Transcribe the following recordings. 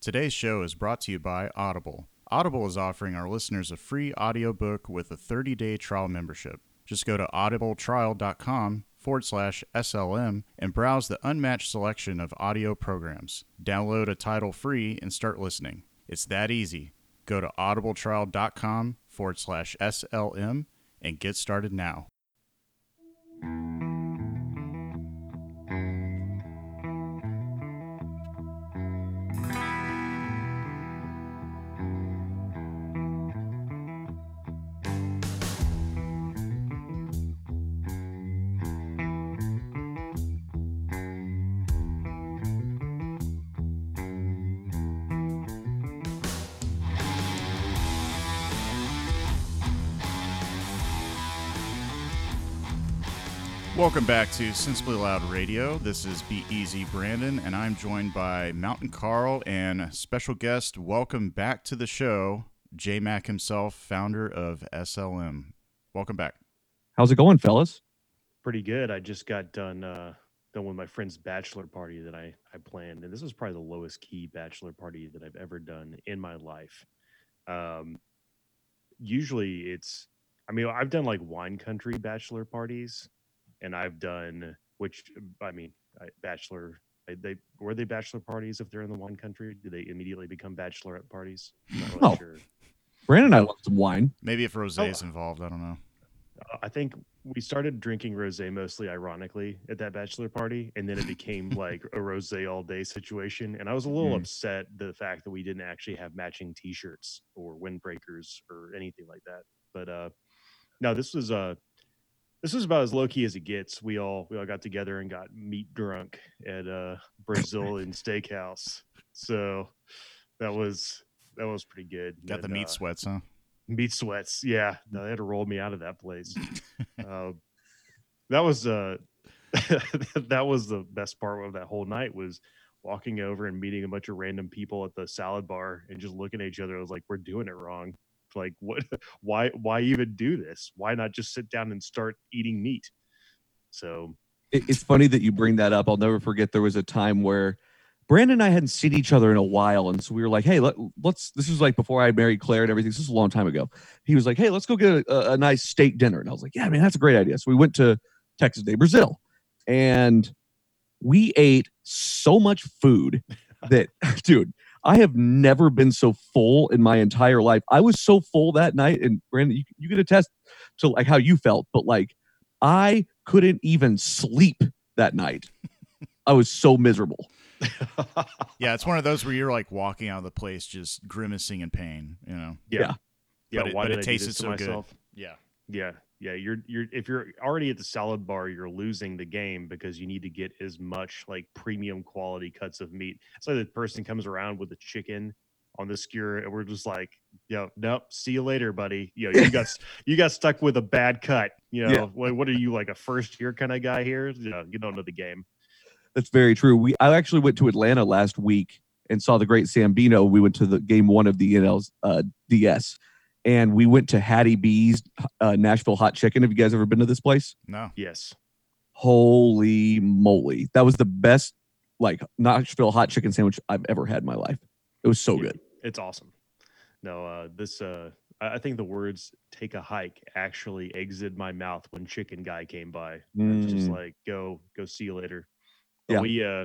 Today's show is brought to you by Audible. Audible is offering our listeners a free audiobook with a 30 day trial membership. Just go to audibletrial.com forward slash SLM and browse the unmatched selection of audio programs. Download a title free and start listening. It's that easy. Go to audibletrial.com forward slash SLM and get started now. Welcome back to Sensibly Loud Radio. This is B-Eazy Brandon, and I'm joined by Mountain Karl and special guest. Welcome back to the show, J Mac himself, founder of SLM. Welcome back. How's it going, fellas? pretty good. I just got done uh done with my friend's bachelor party that I I planned, and this was probably the lowest key bachelor party that I've ever done in my life. Um, usually it's, I mean, I've done like wine country bachelor parties, and I've done which I mean, I, bachelor. I- They were they bachelor parties if they're in the wine country? Do they immediately become bachelorette parties? I'm not really Oh. sure. Brandon and I love some wine. Maybe if Rose is involved, I don't know. Uh, I think we started drinking rosé mostly ironically at that bachelor party, and then it became like a rosé all day situation. And I was a little Mm. upset the fact that we didn't actually have matching T-shirts or windbreakers or anything like that. But uh, no, this was uh, this was about as low key as it gets. We all we all got together and got meat drunk at uh Brazilian Steakhouse. So that was that was pretty good. Got the meat uh, sweats, huh? meat sweats yeah no, they had to roll me out of that place uh, that was uh that was the best part of that whole night was walking over and meeting a bunch of random people at the salad bar and just looking at each other I was like we're doing it wrong like what why why even do this why not just sit down and start eating meat so it's funny that you bring that up. I'll never forget there was a time where Brandon and I hadn't seen each other in a while, and so we were like, "Hey, let, let's." This was like before I married Claire and everything. This was a long time ago. He was like, "Hey, let's go get a, a nice steak dinner," and I was like, "Yeah, man, that's a great idea." So we went to Texas de Brazil, and we ate so much food that, dude, I have never been so full in my entire life. I was so full that night, and Brandon, you, you could attest to like how you felt, but like I couldn't even sleep that night. I was so miserable. Yeah, it's one of those where you're like walking out of the place just grimacing in pain, you know? yeah Yeah. yeah But it- why but did it I do tasted this to so good. Yeah. Yeah, yeah. You're you're if you're already at the salad bar, you're losing the game because you need to get as much like premium quality cuts of meat. So the person comes around with a chicken on the skewer, and we're just like, yo, nope, see you later, buddy. You know, you got you got stuck with a bad cut. You know, Yeah. what, what are you like a first year kind of guy here? You, know, you don't know the game. That's very true. We I actually went to Atlanta last week and saw the great Sambino. We went to the game one of the NL's uh, DS, and we went to Hattie B's uh, Nashville Hot Chicken. Have you guys ever been to this place? No. Yes. Holy moly! That was the best like Nashville hot chicken sandwich I've ever had in my life. It was so Yeah, good. It's awesome. No, uh, this uh, I I think the words "take a hike" actually exited my mouth when Chicken Guy came by. It's just Mm. like go go see you later. But Yeah. we uh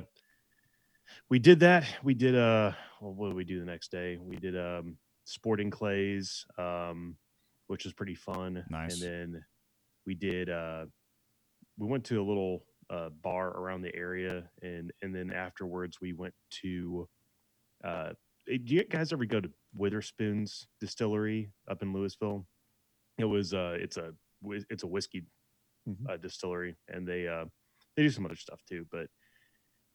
we did that. We did uh well, what did we do the next day? We did um sporting clays, um, which was pretty fun. Nice. And then we did uh we went to a little uh bar around the area and and then afterwards we went to uh eh, do you guys ever go to Witherspoon's distillery up in Lewisville? It was uh it's a it's a whiskey Mhm. uh, distillery and they uh they do some other stuff too, but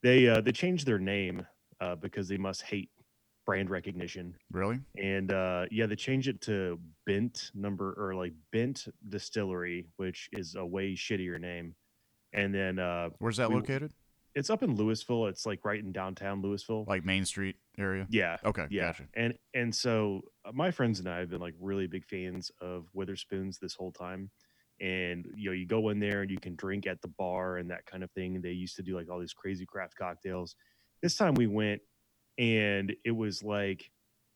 they uh they changed their name uh because they must hate brand recognition. Really? and uh yeah they changed it to Bendt number or like Bendt distillery which is a way shittier name. And then uh Where's that We- located? it's up in Lewisville. It's like right in downtown Lewisville. Like Main Street area? yeah. Okay, yeah. gotcha. and and so uh, my friends and i have been like really big fans of witherspoons this whole time. And you know you go in there and you can drink at the bar and that kind of thing. They used to do like all these crazy craft cocktails. This time we went and it was like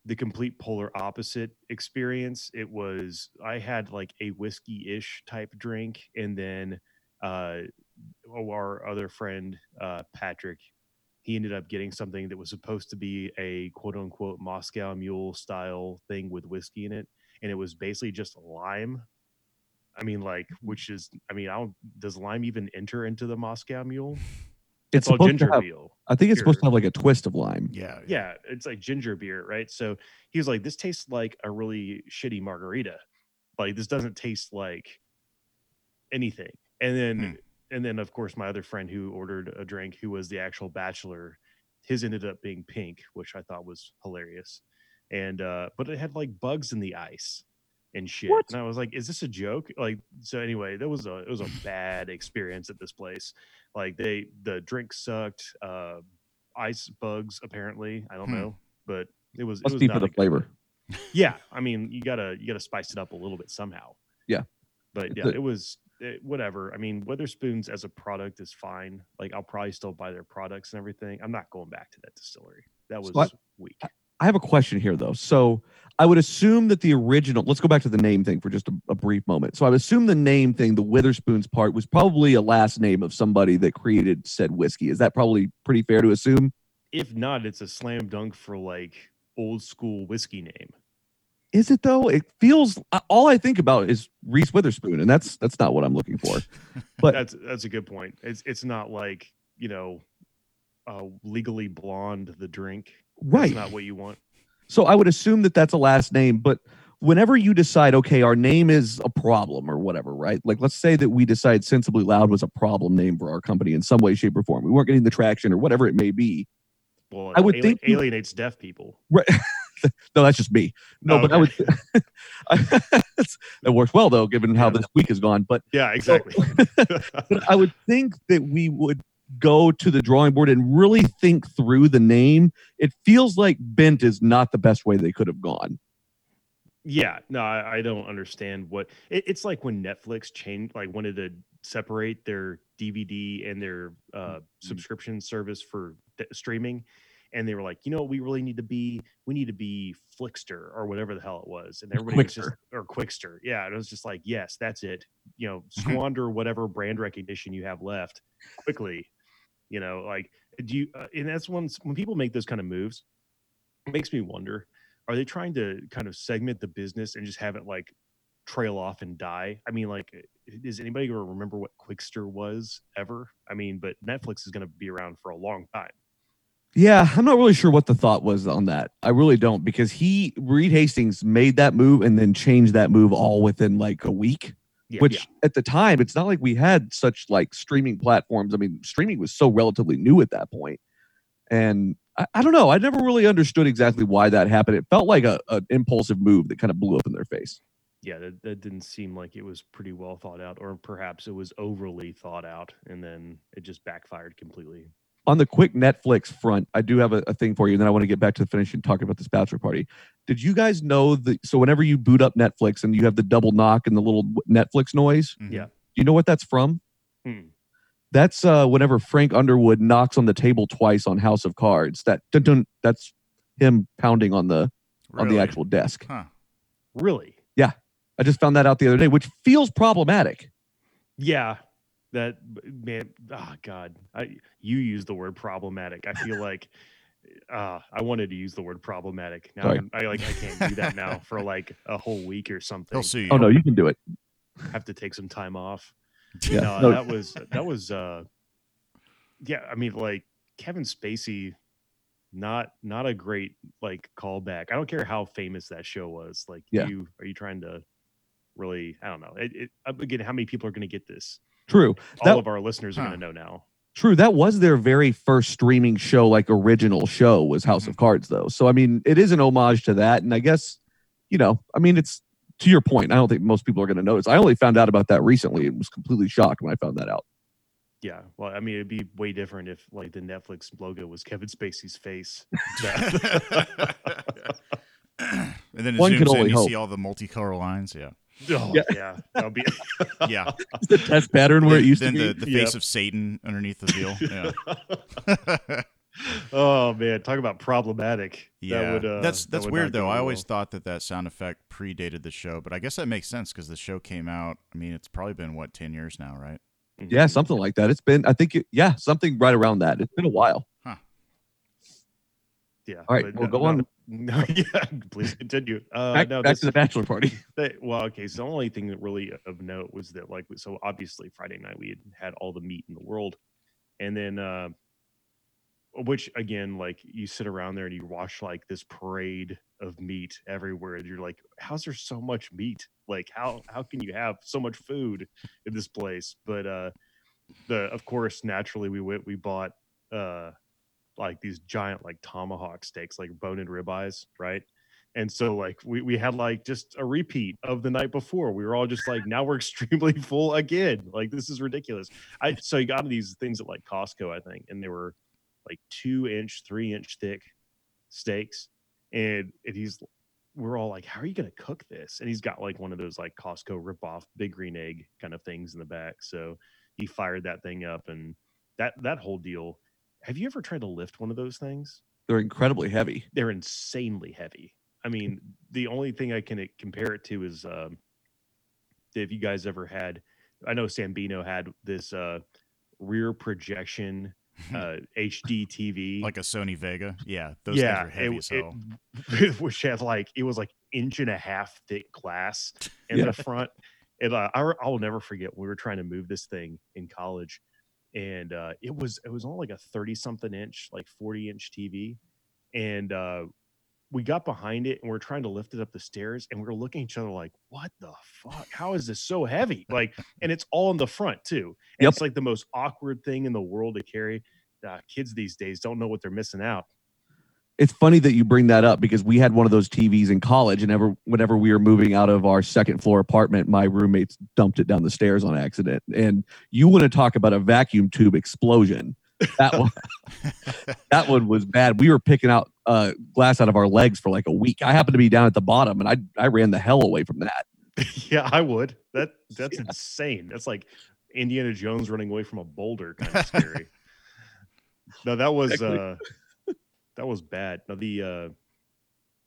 the complete polar opposite experience. It was I had like a whiskey-ish type drink, and then uh, oh, our other friend uh, Patrick, he ended up getting something that was supposed to be a quote unquote Moscow Mule style thing with whiskey in it, and it was basically just lime. I mean, like, which is, I mean, I don't. Does lime even enter into the Moscow Mule? It's all ginger to have, beer. I think it's supposed to have like a twist of lime. Yeah. Yeah, it's like ginger beer, right? So he was like, "This tastes like a really shitty margarita. Like this doesn't taste like anything." And then, Hmm. and then, of course, my other friend who ordered a drink, who was the actual bachelor, his ended up being pink, which I thought was hilarious. And uh, but it had like bugs in the ice and shit. What? And I was like, "Is this a joke?" Like, so anyway, that was a it was a bad experience at this place. Like they the drink sucked. Uh, ice bugs apparently. I don't Hmm. know, but it was it Must was be not for the good- flavor. Yeah, I mean, you gotta you gotta spice it up a little bit somehow. Yeah. but yeah, it was it, whatever. I mean, Witherspoons as a product is fine. Like I'll probably still buy their products and everything. I'm not going back to that distillery. That was So I- weak. I have a question here though. So I would assume that the original, let's go back to the name thing for just a, a brief moment. So I would assume the name thing, the Witherspoons part, was probably a last name of somebody that created said whiskey. Is that probably pretty fair to assume? If not, it's a slam dunk for like old school whiskey name. Is it though? It feels all I think about is Reese Witherspoon, and that's that's not what I'm looking for. But That's that's a good point. It's it's not like you know, uh, legally blonde the drink. Right. That's not what you want. So I would assume that that's a last name, but whenever you decide, okay, our name is a problem or whatever, right? Like, let's say that we decide Sensibly Loud was a problem name for our company in some way, shape, or form. We weren't getting the traction or whatever it may be. Well, I would ali- think alienates deaf people. Right. no, that's just me. No, Oh, but I would. That works well though, given how Yeah. this week has gone. But Yeah, exactly. but I would think that we would go to the drawing board and really think through the name. It feels like Bendt is not the best way they could have gone. yeah, no, I, I don't understand what it, it's like when Netflix changed, like wanted to separate their DVD and their uh, subscription service for d- streaming, and they were like, you know, what we really need to be, we need to be Flickster or whatever the hell it was, and everybody was just or Qwikster, yeah, and it was just like, yes, that's it, you know, squander whatever brand recognition you have left quickly, you know, like do you, uh, and that's when when people make those kind of moves, it makes me wonder are they trying to kind of segment the business and just have it like trail off and die? I mean, like, is anybody going to remember what Qwikster was ever? I mean, but Netflix is going to be around for a long time. Yeah, I'm not really sure what the thought was on that. I really don't because he Reed Hastings made that move and then changed that move all within like a week. Yeah, which yeah. at the time it's not like we had such like streaming platforms. I mean, streaming was so relatively new at that point. And I, I don't know. I never really understood exactly why that happened. It felt like a, an impulsive move that kind of blew up in their face. yeah, that, that didn't seem like it was pretty well thought out, or perhaps it was overly thought out, and then it just backfired completely. On the quick Netflix front, I do have a, a thing for you, and then I want to get back to the finish and talking about this bachelor party. Did you guys know that? So whenever you boot up Netflix and you have the double knock and the little Netflix noise, Mhm. Yeah. do you know what that's from? Hmm. That's uh, whenever Frank Underwood knocks on the table twice on House of Cards. That dun, dun, that's him pounding on the on the actual desk. Huh. Really? Yeah, I just found that out the other day, which feels problematic. Yeah. That man, oh God, I you use the word problematic. I feel like uh, I wanted to use the word problematic. Now Sorry. I'm- I like I can't do that now for like a whole week or something. He'll sue you. Oh no, you can do it. have to take some time off. Yeah, no, no. that was that was uh yeah, I mean like Kevin Spacey not not a great like callback. I don't care how famous that show was. Like Yeah. you are you trying to really I don't know. It, it again how many people are going to get this? True, All That- of our listeners are Huh. going to know now. true. That was their very first streaming show, like original show, was House of mm-hmm. Cards, though. So I mean, it is an homage to that, and I guess you know, I mean, it's to your point. I don't think most people are going to notice. I only found out about that recently and was completely shocked when I found that out. Yeah. Well, I mean it'd be way different if like the Netflix logo was Kevin Spacey's face. and then it One zooms could in, only you hope. see all the multicolor lines. Yeah. Oh, Yeah. yeah. That'll be Yeah. It's the test pattern where it used then to be. the, the Yep. face of Satan underneath the veil. Yeah. oh man, talk about problematic. Yeah, that would, uh, that's that that's would weird though. I always well. thought that that sound effect predated the show, but I guess that makes sense because the show came out. I mean, it's probably been what ten years now, right? Yeah, something like that. It's been, I think, it, yeah, something right around that. It's been a while. Yeah. All right, but well, no- go on. No, yeah, please continue. Uh, back no, back this, to the bachelor party. They, well, okay. So the only thing that really of note was that, like, so obviously Friday night we had had all the meat in the world, and then, uh, which again, like, you sit around there and you watch like this parade of meat everywhere, and you're like, how's there so much meat? Like, how how can you have so much food in this place? But uh, the of course, naturally, we went, we bought uh, like these giant like tomahawk steaks, like bone and ribeyes, right? And so like we, we had like just a repeat of the night before. We were all just like, now we're extremely full again. Like this is ridiculous. I so you got these things at like Costco, I think, and they were like two inch, three inch thick steaks. And and he's we're all like, How are you gonna cook this? And he's got like one of those like Costco rip off big green egg kind of things in the back. So he fired that thing up and that that whole deal. Have you ever tried to lift one of those things? They're incredibly heavy. they're insanely heavy. I mean, the only thing I can uh, compare it to is um, if you guys ever had, I know Sambino had this uh, rear projection uh, HD TV, like a Sony Wega. Yeah, those yeah, things are heavy it- as hell. it- which had like it was like inch and a half thick glass in Yeah. the front. And uh, I, I'll never forget we were trying to move this thing in college, and uh, it was it was only like a thirty something inch, like forty inch TV, and uh, we got behind it and we're trying to lift it up the stairs, and we are looking at each other like, "What the fuck? How is this so heavy?" Like, and it's all in the front too. And Yep. It's like the most awkward thing in the world to carry. Uh, kids these days don't know what they're missing out. It's funny that you bring that up because we had one of those TVs in college, and ever whenever we were moving out of our second floor apartment, my roommates dumped it down the stairs on accident. And you want to talk about a vacuum tube explosion? That one, that one was bad. We were picking out uh, glass out of our legs for like a week. I happened to be down at the bottom, and I I ran the hell away from that. yeah, I would. That that's insane. That's like Indiana Jones running away from a boulder, kind of scary. no, that was Exactly. uh that was bad. No, the uh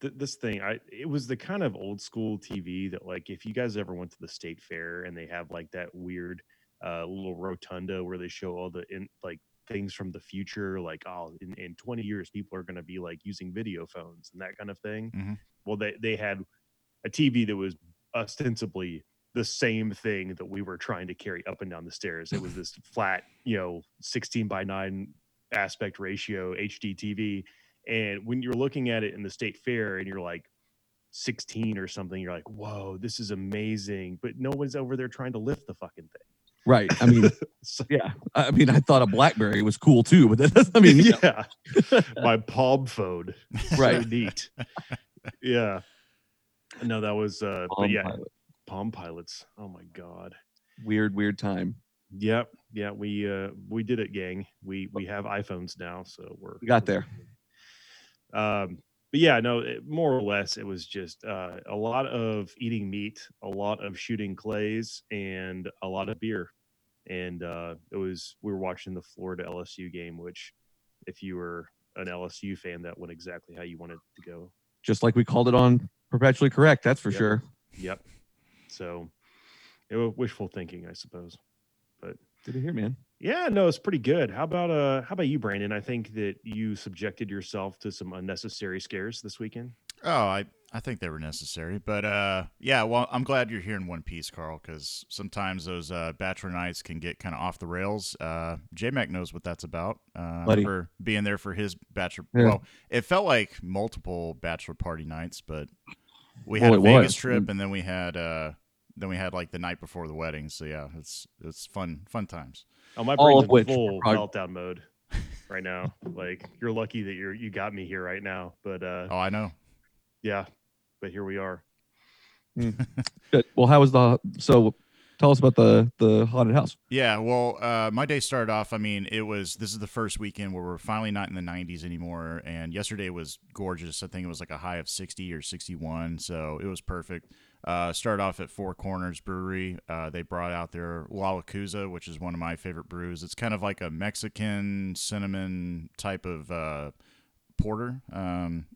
th- this thing, I it was the kind of old school TV that like if you guys ever went to the state fair and they have like that weird uh little rotunda where they show all the in like things from the future, like oh in, in 20 years people are gonna be like using video phones and that kind of thing. Mhm. Well they they had a TV that was ostensibly the same thing that we were trying to carry up and down the stairs. It was this flat, you know, 16 by 9 aspect ratio HD TV. And when you're looking at it in the state fair and you're like 16 or something, you're like, whoa, this is amazing. But no one's over there trying to lift the fucking thing. Right. I mean, So, yeah. I mean, I thought a BlackBerry was cool too, but that, I mean, yeah. My palm phone. So right. neat. Yeah. No, that was uh but yeah, Pilot. Palm Pilots. Oh my god. Weird, weird time. Yep. Yeah, we uh we did it, gang. We we have iPhones now, so we're We got there. Um but yeah, no, it, more or less it was just uh a lot of eating meat, a lot of shooting clays and a lot of beer. And uh it was we were watching the Florida LSU game which if you were an LSU fan that went exactly how you wanted it to go. Just like we called it on Perpetually Correct. That's for Yep. sure. Yep. So it was wishful thinking, I suppose. Good to hear, man. Yeah, no, it's pretty good. How about uh how about you, Brandon? I think that you subjected yourself to some unnecessary scares this weekend. Oh, I I think they were necessary, but uh, yeah. Well, I'm glad you're here in one piece, Karl, because sometimes those uh, bachelor nights can get kind of off the rails. Uh, J Mac knows what that's about. Uh, I Buddy. remember being there for his bachelor. Yeah. Well, it felt like multiple bachelor party nights, but we Well, had a it Vegas was. trip, and then we had uh, then we had like the night before the wedding. So yeah, it's it's fun fun times. Oh, my All brain's in which full are- meltdown mode right now. like you're lucky that you're you got me here right now. But uh Oh, I know. yeah, but here we are. Good. Well, how was the so Tell us about the the haunted house. Yeah, well, uh, my day started off. I mean, it was this is the first weekend where we're finally not in the 90s anymore, and yesterday was gorgeous. I think it was like a high of 60 or 61, so it was perfect. Uh, started off at Four Corners Brewery. Uh, they brought out their La Lechuza, which is one of my favorite brews. It's kind of like a Mexican cinnamon type of uh, porter. Um,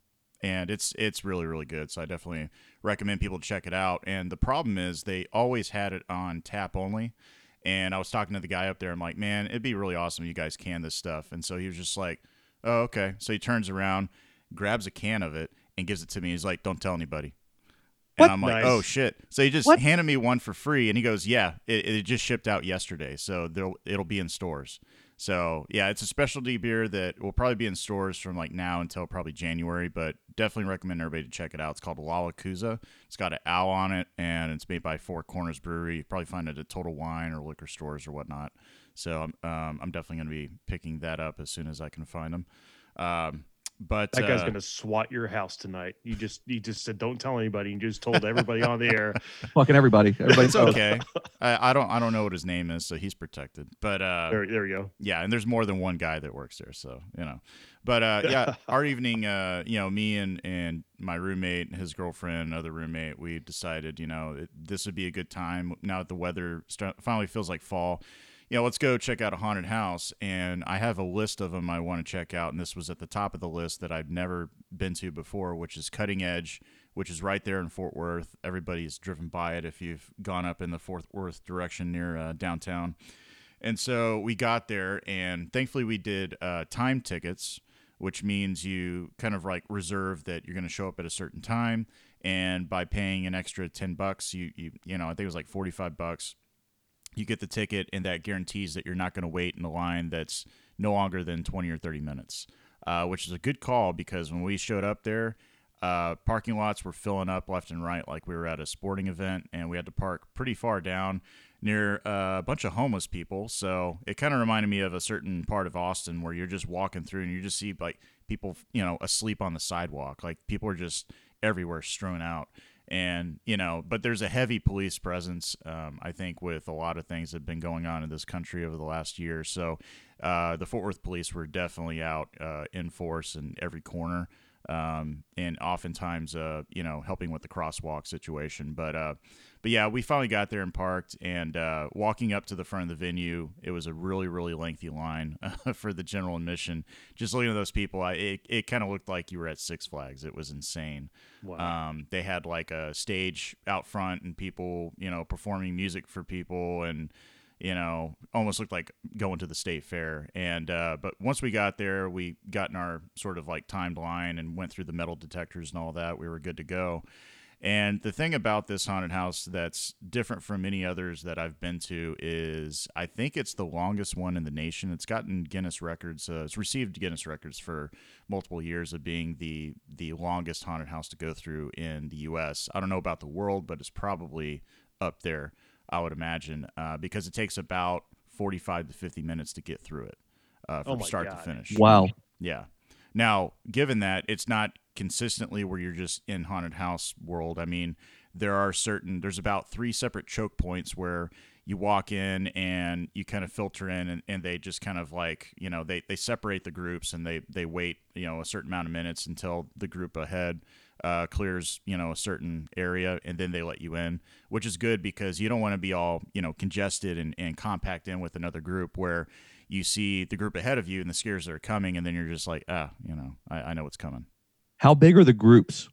and it's it's really really good. So I definitely recommend people check it out. And the problem is they always had it on tap only. And I was talking to the guy up there. I'm like, man, it'd be really awesome if you guys can this stuff. And so he was just like, oh okay. So he turns around, grabs a can of it, and gives it to me. He's like, don't tell anybody. What? And I'm like, Nice. oh shit! So he just What? handed me one for free, and he goes, "Yeah, it, it just shipped out yesterday, so it'll be in stores." So yeah, it's a specialty beer that will probably be in stores from like now until probably January, but definitely recommend everybody to check it out. It's called La Lechuza. It's got an owl on it, and it's made by Four Corners Brewery. You probably find it at Total Wine or liquor stores or whatnot. So um, I'm definitely going to be picking that up as soon as I can find them. Um, but That guy's uh, gonna swat your house tonight. You just you just said don't tell anybody. You just told everybody on the air. Fucking everybody. Everybody's okay. I, I don't I don't know what his name is, so he's protected. But uh, There, there we go. yeah, and there's more than one guy that works there, so you know. But uh, yeah, our evening, uh, you know, me and and my roommate, his girlfriend, another roommate, we decided, you know, it, this would be a good time now that the weather st- finally feels like fall. Know, let's go check out a haunted house, and I have a list of them I want to check out, and this was at the top of the list that I've never been to before, which is Cutting Edge, which is right there in Fort Worth. Everybody's driven by it if you've gone up in the Fort Worth direction near uh, downtown. And so we got there, and thankfully we did uh, time tickets, which means you kind of like reserve that you're going to show up at a certain time, and by paying an extra ten bucks, you you you know I think it was like forty five bucks, you get the ticket, and that guarantees that you're not going to wait in a line that's no longer than twenty or thirty minutes, uh, which is a good call because when we showed up there. Uh, parking lots were filling up left and right like we were at a sporting event, and we had to park pretty far down near uh, a bunch of homeless people. So it kind of reminded me of a certain part of Austin where you're just walking through and you just see like people, you know, asleep on the sidewalk. Like people are just everywhere strewn out. And, you know, but there's a heavy police presence, um, I think, with a lot of things that have been going on in this country over the last year. So uh, the Fort Worth police were definitely out uh, in force in every corner um, and oftentimes, uh, you know, helping with the crosswalk situation. But, uh, but yeah, we finally got there and parked. And uh, walking up to the front of the venue, it was a really, really lengthy line for the general admission. Just looking at those people, I, it, it kind of looked like you were at Six Flags. It was insane. Wow. Um, they had like a stage out front and people, you know, performing music for people and, you know, almost looked like going to the state fair. And, uh, but once we got there, we got in our sort of like timed line and went through the metal detectors and all that. We were good to go. And the thing about this haunted house that's different from many others that I've been to is I think it's the longest one in the nation. It's gotten Guinness records. Uh, it's received Guinness records for multiple years of being the the longest haunted house to go through in the U.S. I don't know about the world, but it's probably up there. I would imagine uh, because it takes about forty five to fifty minutes to get through it uh, Oh from my start God. to finish. Wow. Yeah. Now, given that it's not consistently where you're just in haunted house world, I mean, there are certain there's about three separate choke points where you walk in and you kind of filter in and, and they just kind of like, you know, they, they separate the groups and they, they wait, you know, a certain amount of minutes until the group ahead uh, clears, you know, a certain area and then they let you in, which is good because you don't want to be all, you know, congested and, and compact in with another group where you see the group ahead of you and the scares that are coming, and then you're just like, ah, you know, I, I know what's coming. How big are the groups?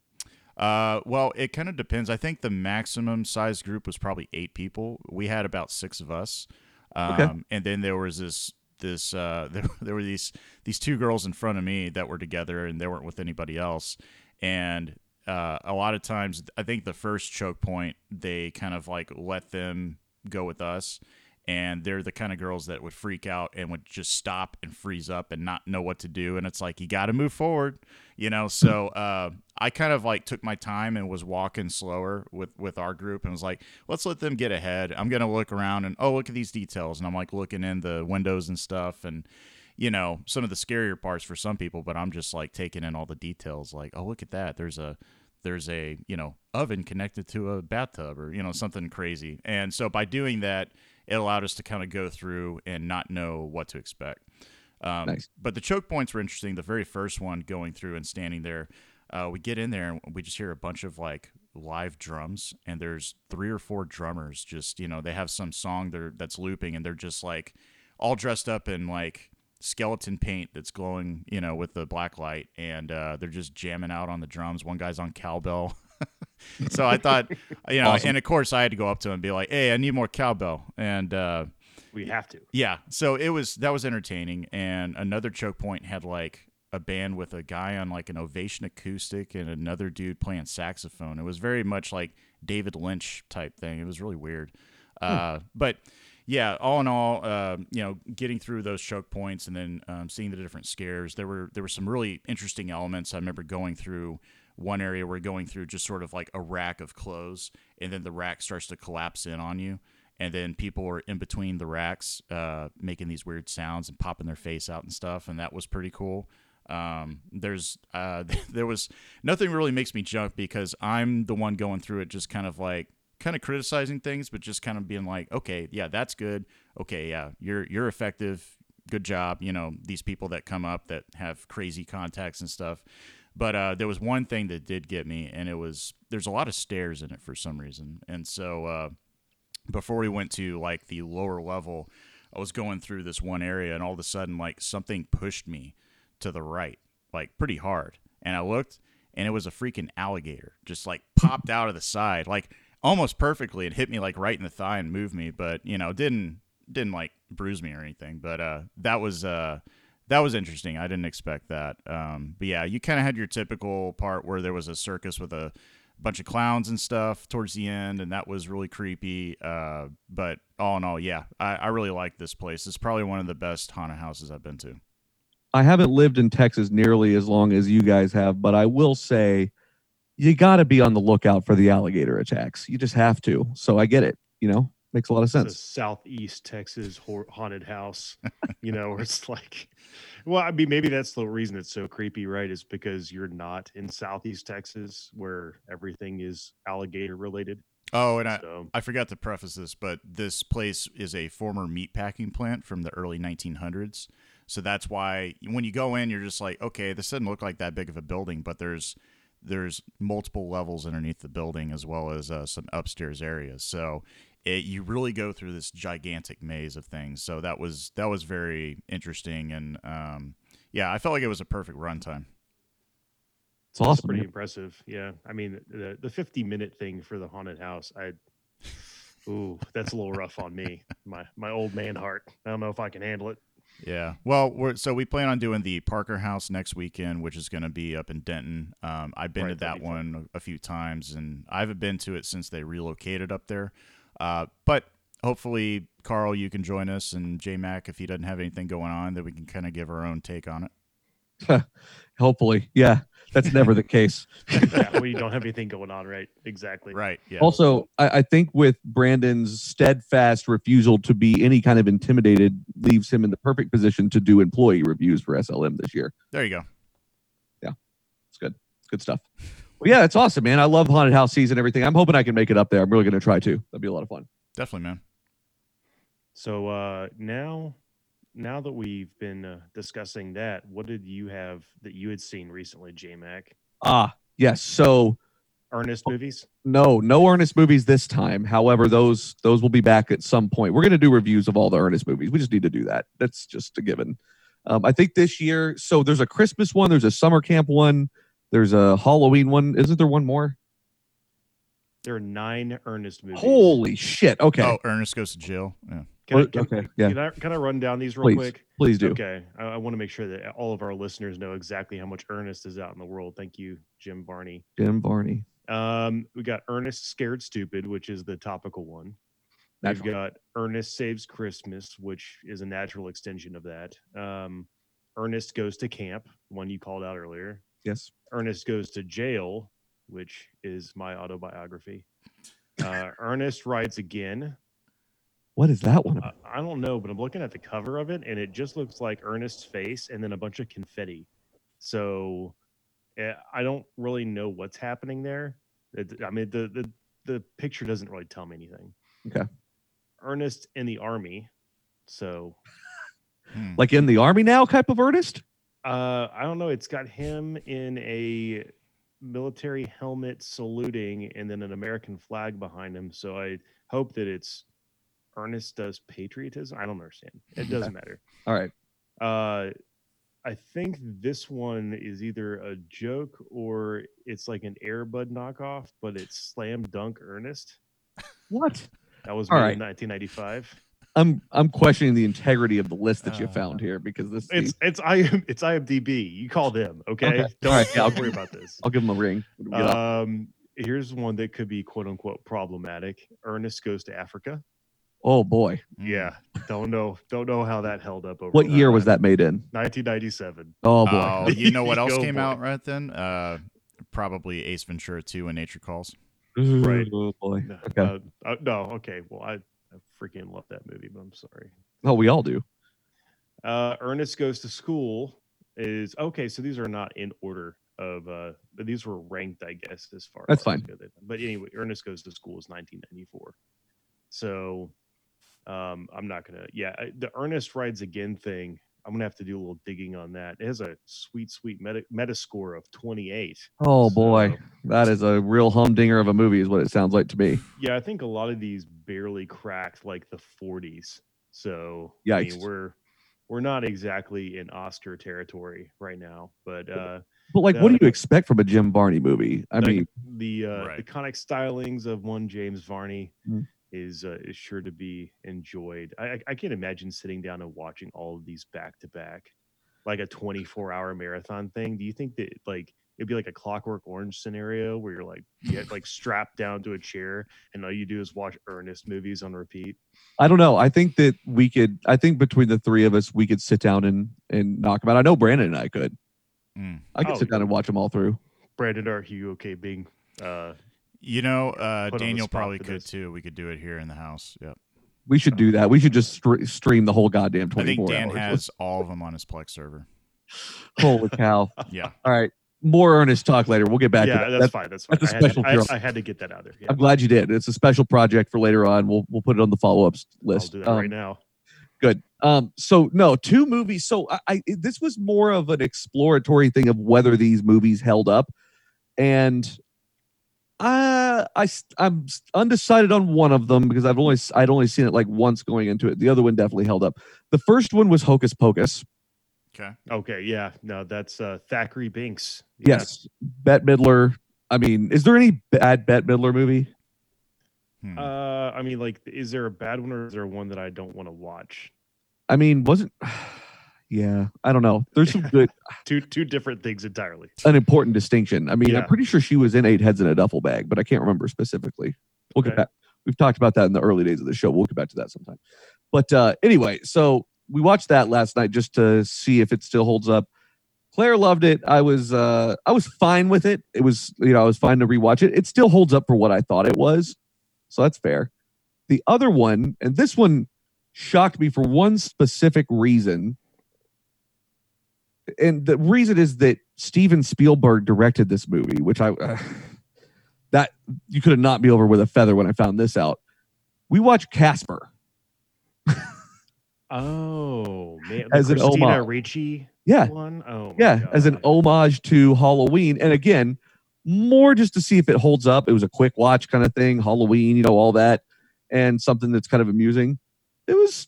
Uh, well, it kind of depends. I think the maximum size group was probably eight people. We had about six of us, um, Okay. and then there was this this uh, there, there were these these two girls in front of me that were together, and they weren't with anybody else. And uh, a lot of times, I think the first choke point, they kind of like let them go with us. And they're the kind of girls that would freak out and would just stop and freeze up and not know what to do. And it's like, you got to move forward you know so uh, i kind of like took my time and was walking slower with with our group and was like let's let them get ahead i'm gonna look around and oh look at these details and i'm like looking in the windows and stuff and you know some of the scarier parts for some people but i'm just like taking in all the details like oh look at that there's a there's a you know oven connected to a bathtub or you know something crazy. And so by doing that, it allowed us to kind of go through and not know what to expect. Um, Nice. But the choke points were interesting. The very first one going through and standing there, uh, we get in there and we just hear a bunch of like live drums, and there's three or four drummers. Just you know, they have some song there that's looping, and they're just like all dressed up in like skeleton paint that's glowing, you know, with the black light, and uh, they're just jamming out on the drums. One guy's on cowbell. so I thought, you know, Awesome. and of course I had to go up to him and be like, "Hey, I need more cowbell," and uh, We have to. yeah, so it was that was entertaining, and another choke point had like a band with a guy on like an Ovation acoustic and another dude playing saxophone. It was very much like David Lynch type thing. It was really weird, uh, but yeah, all in all, uh, you know, getting through those choke points and then um, seeing the different scares, there were there were some really interesting elements. I remember going through one area where going through just sort of like a rack of clothes, and then the rack starts to collapse in on you, and then people are in between the racks, uh, making these weird sounds and popping their face out and stuff, and that was pretty cool. Um, there's uh, there was nothing really makes me jump because I'm the one going through it, just kind of like kind of criticizing things, but just kind of being like, okay, yeah, that's good. Okay, yeah, you're you're effective. Good job. You know, these people that come up that have crazy contacts and stuff. But uh, there was one thing that did get me, and it was there's a lot of stairs in it for some reason, and so uh, before we went to like the lower level, I was going through this one area, and all of a sudden, like something pushed me to the right, like pretty hard, and I looked, and it was a freaking alligator, just like popped out of the side, like almost perfectly. It hit me like right in the thigh and moved me, but you know, didn't didn't like bruise me or anything. But uh, that was uh, that was interesting. I didn't expect that. Um, but yeah, you kind of had your typical part where there was a circus with a bunch of clowns and stuff towards the end, and that was really creepy. Uh, but all in all, yeah, I, I really like this place. It's probably one of the best haunted houses I've been to. I haven't lived in Texas nearly as long as you guys have, but I will say you got to be on the lookout for the alligator attacks. You just have to. So I get it. You know, makes a lot of It's a sense. southeast Texas haunted house, you know, where it's like, well, I mean, maybe that's the reason it's so creepy, right? Is because you're not in southeast Texas where everything is alligator related. Oh, and I, So I forgot to preface this, but this place is a former meatpacking plant from the early 1900s. So that's why when you go in, you're just like, okay, this doesn't look like that big of a building, but there's there's multiple levels underneath the building as well as uh, some upstairs areas. So it, you really go through this gigantic maze of things. So that was that was very interesting, and um, yeah, I felt like it was a perfect runtime. It's that's pretty man. impressive. Yeah. I mean, the, the 50 minute thing for the haunted house, I, ooh, that's a little rough on me. My, my old man heart. I don't know if I can handle it. Yeah. Well, we're so we plan on doing the Parker House next weekend, which is going to be up in Denton. Um, I've been Right, to that'd fun. one a few times, and I haven't been to it since they relocated up there. Uh, but hopefully, Karl, you can join us, and J Mac, if he doesn't have anything going on, that we can kind of give our own take on it. Hopefully. Yeah. That's never the case. Yeah. we don't have anything going on, right? Exactly. Right. Yeah. Also, I, I think with Brandon's steadfast refusal to be any kind of intimidated leaves him in the perfect position to do employee reviews for SLM this year. there you go. Yeah. It's good. It's good stuff. Well, yeah, it's awesome, man. I love haunted house season and everything. I'm hoping I can make it up there. I'm really going to try to. That'd be a lot of fun. Definitely, man. So uh, now, now that we've been uh, discussing that, what did you have that you had seen recently, J Mac? Ah, yes. So Ernest movies? no, no Ernest movies this time. However, those those will be back at some point. We're going to do reviews of all the Ernest movies. We just need to do that. That's just a given. Um, I think this year. So there's a Christmas one. There's a summer camp one. There's a Halloween one. Isn't there one more? There are nine Ernest movies. Holy shit! Okay, Oh, Ernest goes to jail. Yeah. Can I, can, okay, yeah. can I, can I run down these real Please. quick? please do. Okay. I, I want to make sure that all of our listeners know exactly how much Ernest is out in the world. Thank you, Jim Varney. Jim Varney. Um, we got Ernest Scared Stupid, which is the topical one. Natural. We've got Ernest Saves Christmas, which is a natural extension of that. Um, Ernest Goes to Camp, one you called out earlier. Yes. Ernest Goes to Jail, which is my autobiography. Uh, Ernest Rides Again. What is that one? I, I don't know, but I'm looking at the cover of it, and it just looks like Ernest's face and then a bunch of confetti. So Eh, I don't really know what's happening there. It, I mean, the, the the picture doesn't really tell me anything. Okay. Ernest in the army. So Hmm. Like in the army now, type of Ernest. uh, I don't know. It's got him in a military helmet saluting, and then an American flag behind him. So I hope that it's Ernest does patriotism. I don't understand. It doesn't matter. All right. Uh, I think this one is either a joke or it's like an Airbud knockoff, but it's Slam Dunk Ernest. What? That was All made right. in 1995. I'm I'm questioning the integrity of the list that you Uh, found here because this. It's it's I it's IMDb. You call them, okay? Okay. Don't, All right, yeah, I'll- worry about this. I'll give them a ring. What do we get up? Um, here's one that could be quote unquote problematic. Ernest goes to Africa. Oh boy. Yeah, don't know, don't know how that held up over. what year was that made in? 1997. Oh boy. Oh, you know what else Go came boy. out right then? Uh, probably Ace Ventura 2 and Nature Calls. Right. Oh boy. No, Okay. uh, uh, no, okay. Well, I, I freaking love that movie, but I'm sorry. Oh, we all do. Uh, Ernest goes to school is okay. So these are not in order of, uh, but these were ranked, I guess, as far. That's as fine. go. But anyway, Ernest goes to school is 1994. So, um, I'm not gonna. Yeah, I- the Ernest rides again thing. I'm gonna have to do a little digging on that. It has a sweet, sweet meta, meta score of 28. Oh boy, that is a real humdinger of a movie, is what it sounds like to me. Yeah, I think a lot of these barely cracked like the 40s. So I mean, Yikes. we're we're not exactly in Oscar territory right now, but uh, But like, what do you expect from a Jim Varney movie? I the- mean, the uh, Right. iconic stylings of one James Varney Mm. Is uh, is sure to be enjoyed. I, I can't imagine sitting down and watching all of these back to back, like a 24 hour marathon thing. Do you think that like it'd be like a Clockwork Orange scenario where you're like you get like strapped down to a chair and all you do is watch Ernest movies on repeat? I don't know. I think that we could. I think between the three of us, we could sit down and and knock them out. I know Brandon and I could. Mm. I could Oh, sit down and watch them all through. Brandon, are you okay being uh You know, uh, Put on the Daniel probably could this. too. We could do it here in the house. Yep. We should do that. We should just stre- stream the whole goddamn 24 I think Dan hours. has all of them on his Plex server. Holy cow! Yeah. All right, more earnest talk later. We'll get back yeah, to that. that's That's- fine. That's fine. that's a I, had special to, I. I had to get that out there. Yeah, I'm glad you did. It's a special project for later on. We'll we'll put it on the follow ups I'll list. do that Um, right now. Good. Um, so no, two movies. So I, I this was more of an exploratory thing of whether these movies held up, and uh, I'm undecided on one of them because I've only I'd only seen it like once going into it. The other one definitely held up. The first one was Hocus Pocus. Okay. Okay, yeah, no, that's uh, Thackery Binx. Yeah. Yes, Bette Midler. I mean, is there any bad Bette Midler movie? Hmm. Uh, I mean, like, is there a bad one or is there one that I don't want to watch? I mean, wasn't. Yeah, I don't know. There's some good, Two two different things entirely. an important distinction. I mean, I'm pretty sure she was in Eight Heads in a Duffel Bag, but I can't remember specifically. We'll get back. We've talked about that in the early days of the show. We'll get back to that sometime. But uh, anyway, so we watched that last night just to see if it still holds up. Claire loved it. I was uh, I was fine with it. It was you know I was fine to rewatch it. It still holds up for what I thought it was, so that's fair. The other one, and this one shocked me for one specific reason, and the reason is that Steven Spielberg directed this movie, which I uh, that you could have knocked me over with a feather when I found this out. We watched Casper. Oh man, the As an Christina homage. Ricci Yeah, one. Oh yeah, as an homage to Halloween. And again, more just to see if it holds up. It was a quick watch kind of thing, Halloween, you know, all that, and something that's kind of amusing. It was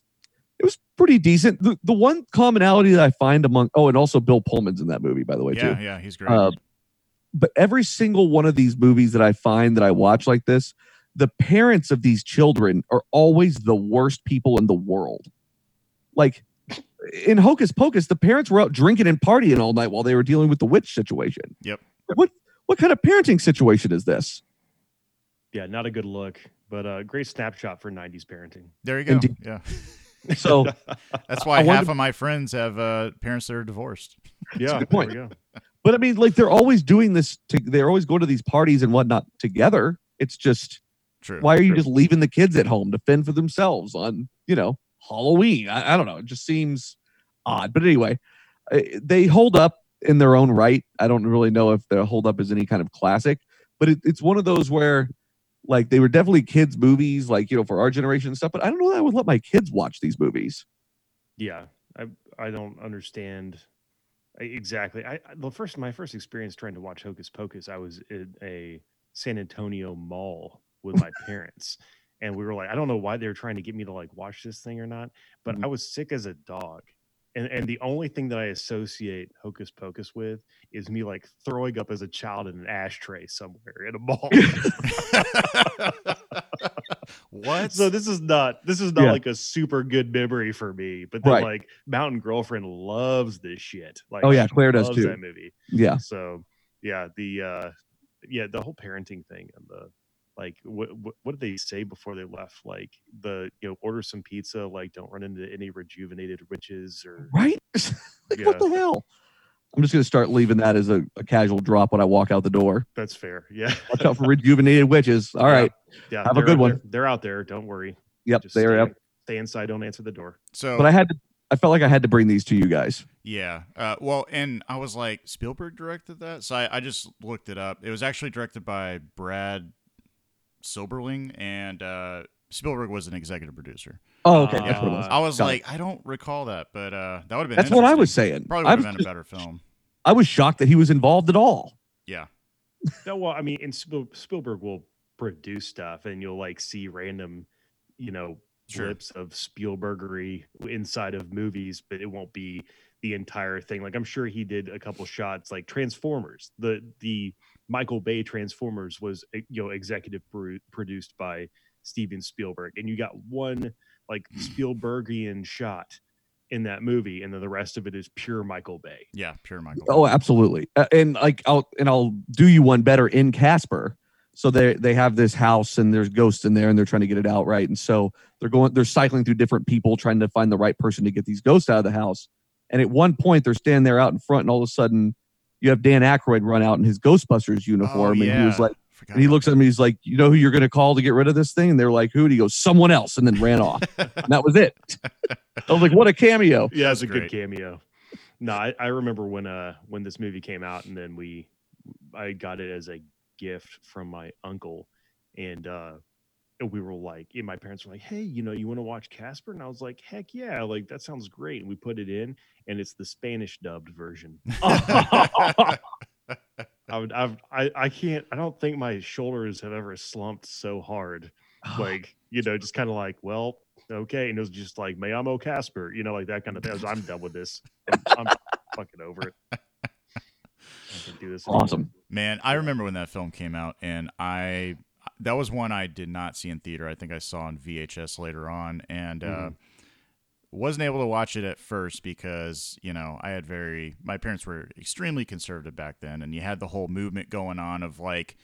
it was pretty decent. The, the one commonality that I find among oh, and also Bill Pullman's in that movie, by the way, yeah, too. yeah, he's great. Uh, but every single one of these movies that I find that I watch like this, the parents of these children are always the worst people in the world. Like in Hocus Pocus, the parents were out drinking and partying all night while they were dealing with the witch situation. Yep. What what kind of parenting situation is this? yeah, not a good look, but a great snapshot for '90s parenting. there you go. indeed. Yeah. So That's why wanted- half of my friends have uh, parents that are divorced. yeah, good there point. we go. but I mean, like they're always doing this. To, they're always going to these parties and whatnot together. It's just True. why are you just leaving the kids at home to fend for themselves on you know halloween i, I don't know it just seems odd but anyway uh, they hold up in their own right. I don't really know if they hold up is any kind of classic, but it, it's one of those where like they were definitely kids movies, like you know for our generation and stuff. But I don't know that I would let my kids watch these movies. Yeah, I I don't understand exactly. I the first my first experience trying to watch Hocus Pocus, I was in a San Antonio mall with my parents, and we were like, I don't know why they were trying to get me to like watch this thing or not, but Mhm. I was sick as a dog. And, and the only thing that I associate Hocus Pocus with is me like throwing up as a child in an ashtray somewhere in a mall. what? So this is not this is not Yeah. like a super good memory for me. But then Right. like Mountain Girlfriend loves this shit. Like Oh, yeah, Claire does too. That movie. Yeah, So yeah, the uh yeah the whole parenting thing and the like what what, what did they say before they left? Like the you know order some pizza. Like don't run into any rejuvenated witches or right. like, Yeah. What the hell? I'm just gonna start leaving that as a, a casual drop when I walk out the door. that's fair. Yeah. Watch out for rejuvenated witches. All Yeah. right. Yeah. Have a they're good out one. there- They're out there. Don't worry. Yep. Just They're stay, up. stay inside. Don't answer the door. so But I had to. I felt like I had to bring these to you guys. Yeah. Uh, well, and I was like, Spielberg directed that, so I, I just looked it up. It was actually directed by Brad Silberling, and uh, Spielberg was an executive producer. Oh, okay. That's what it was. I was Got it. like, I don't recall that, but uh, that would have been. That's what I was saying. Probably would have been a better film. I was shocked that he was involved at all. Yeah. No, well, I mean, and Spielberg will produce stuff, and you'll like see random, you know, Sure. clips of Spielbergery inside of movies, but it won't be the entire thing. Like I'm sure he did a couple shots, like Transformers. The the Michael Bay Transformers was eh, you know executive pro- produced by Steven Spielberg, and you got one like Spielbergian shot in that movie, and then the rest of it is pure Michael Bay. Yeah. Pure Michael. Oh, absolutely. Uh, and like I'll and I'll do you one better in Casper. So they they have this house and there's ghosts in there and they're trying to get it out right. And so they're going they're cycling through different people trying to find the right person to get these ghosts out of the house. And at one point they're standing there out in front and all of a sudden you have Dan Aykroyd run out in his Ghostbusters uniform Oh, and he was like Forgot and he looks at me he's like you know who you're going to call to get rid of this thing? And they're like who? And he goes someone else and then ran off. That. and that was it. I was like what a cameo. Yeah, it's a good cameo. No, I, I remember when uh when this movie came out, and then we I got it as a gift from my uncle, and uh and we were like, and my parents were like, "Hey, you know, you want to watch Casper?" And I was like, "Heck yeah! Like that sounds great." And we put it in, and it's the Spanish dubbed version. I would, I've, I, I can't. I don't think my shoulders have ever slumped so hard. Like you know, just kind of like, well, okay. And it was just like, "Me amo Casper," you know, like that kind of thing. I was, I'm done with this. I'm, I'm fucking over it. I can do this. anymore. awesome Man, I remember when that film came out, and I that was one I did not see in theater. I think I saw on VHS later on, and uh, Mhm. wasn't able to watch it at first because you know I had very my parents were extremely conservative back then, and you had the whole movement going on of like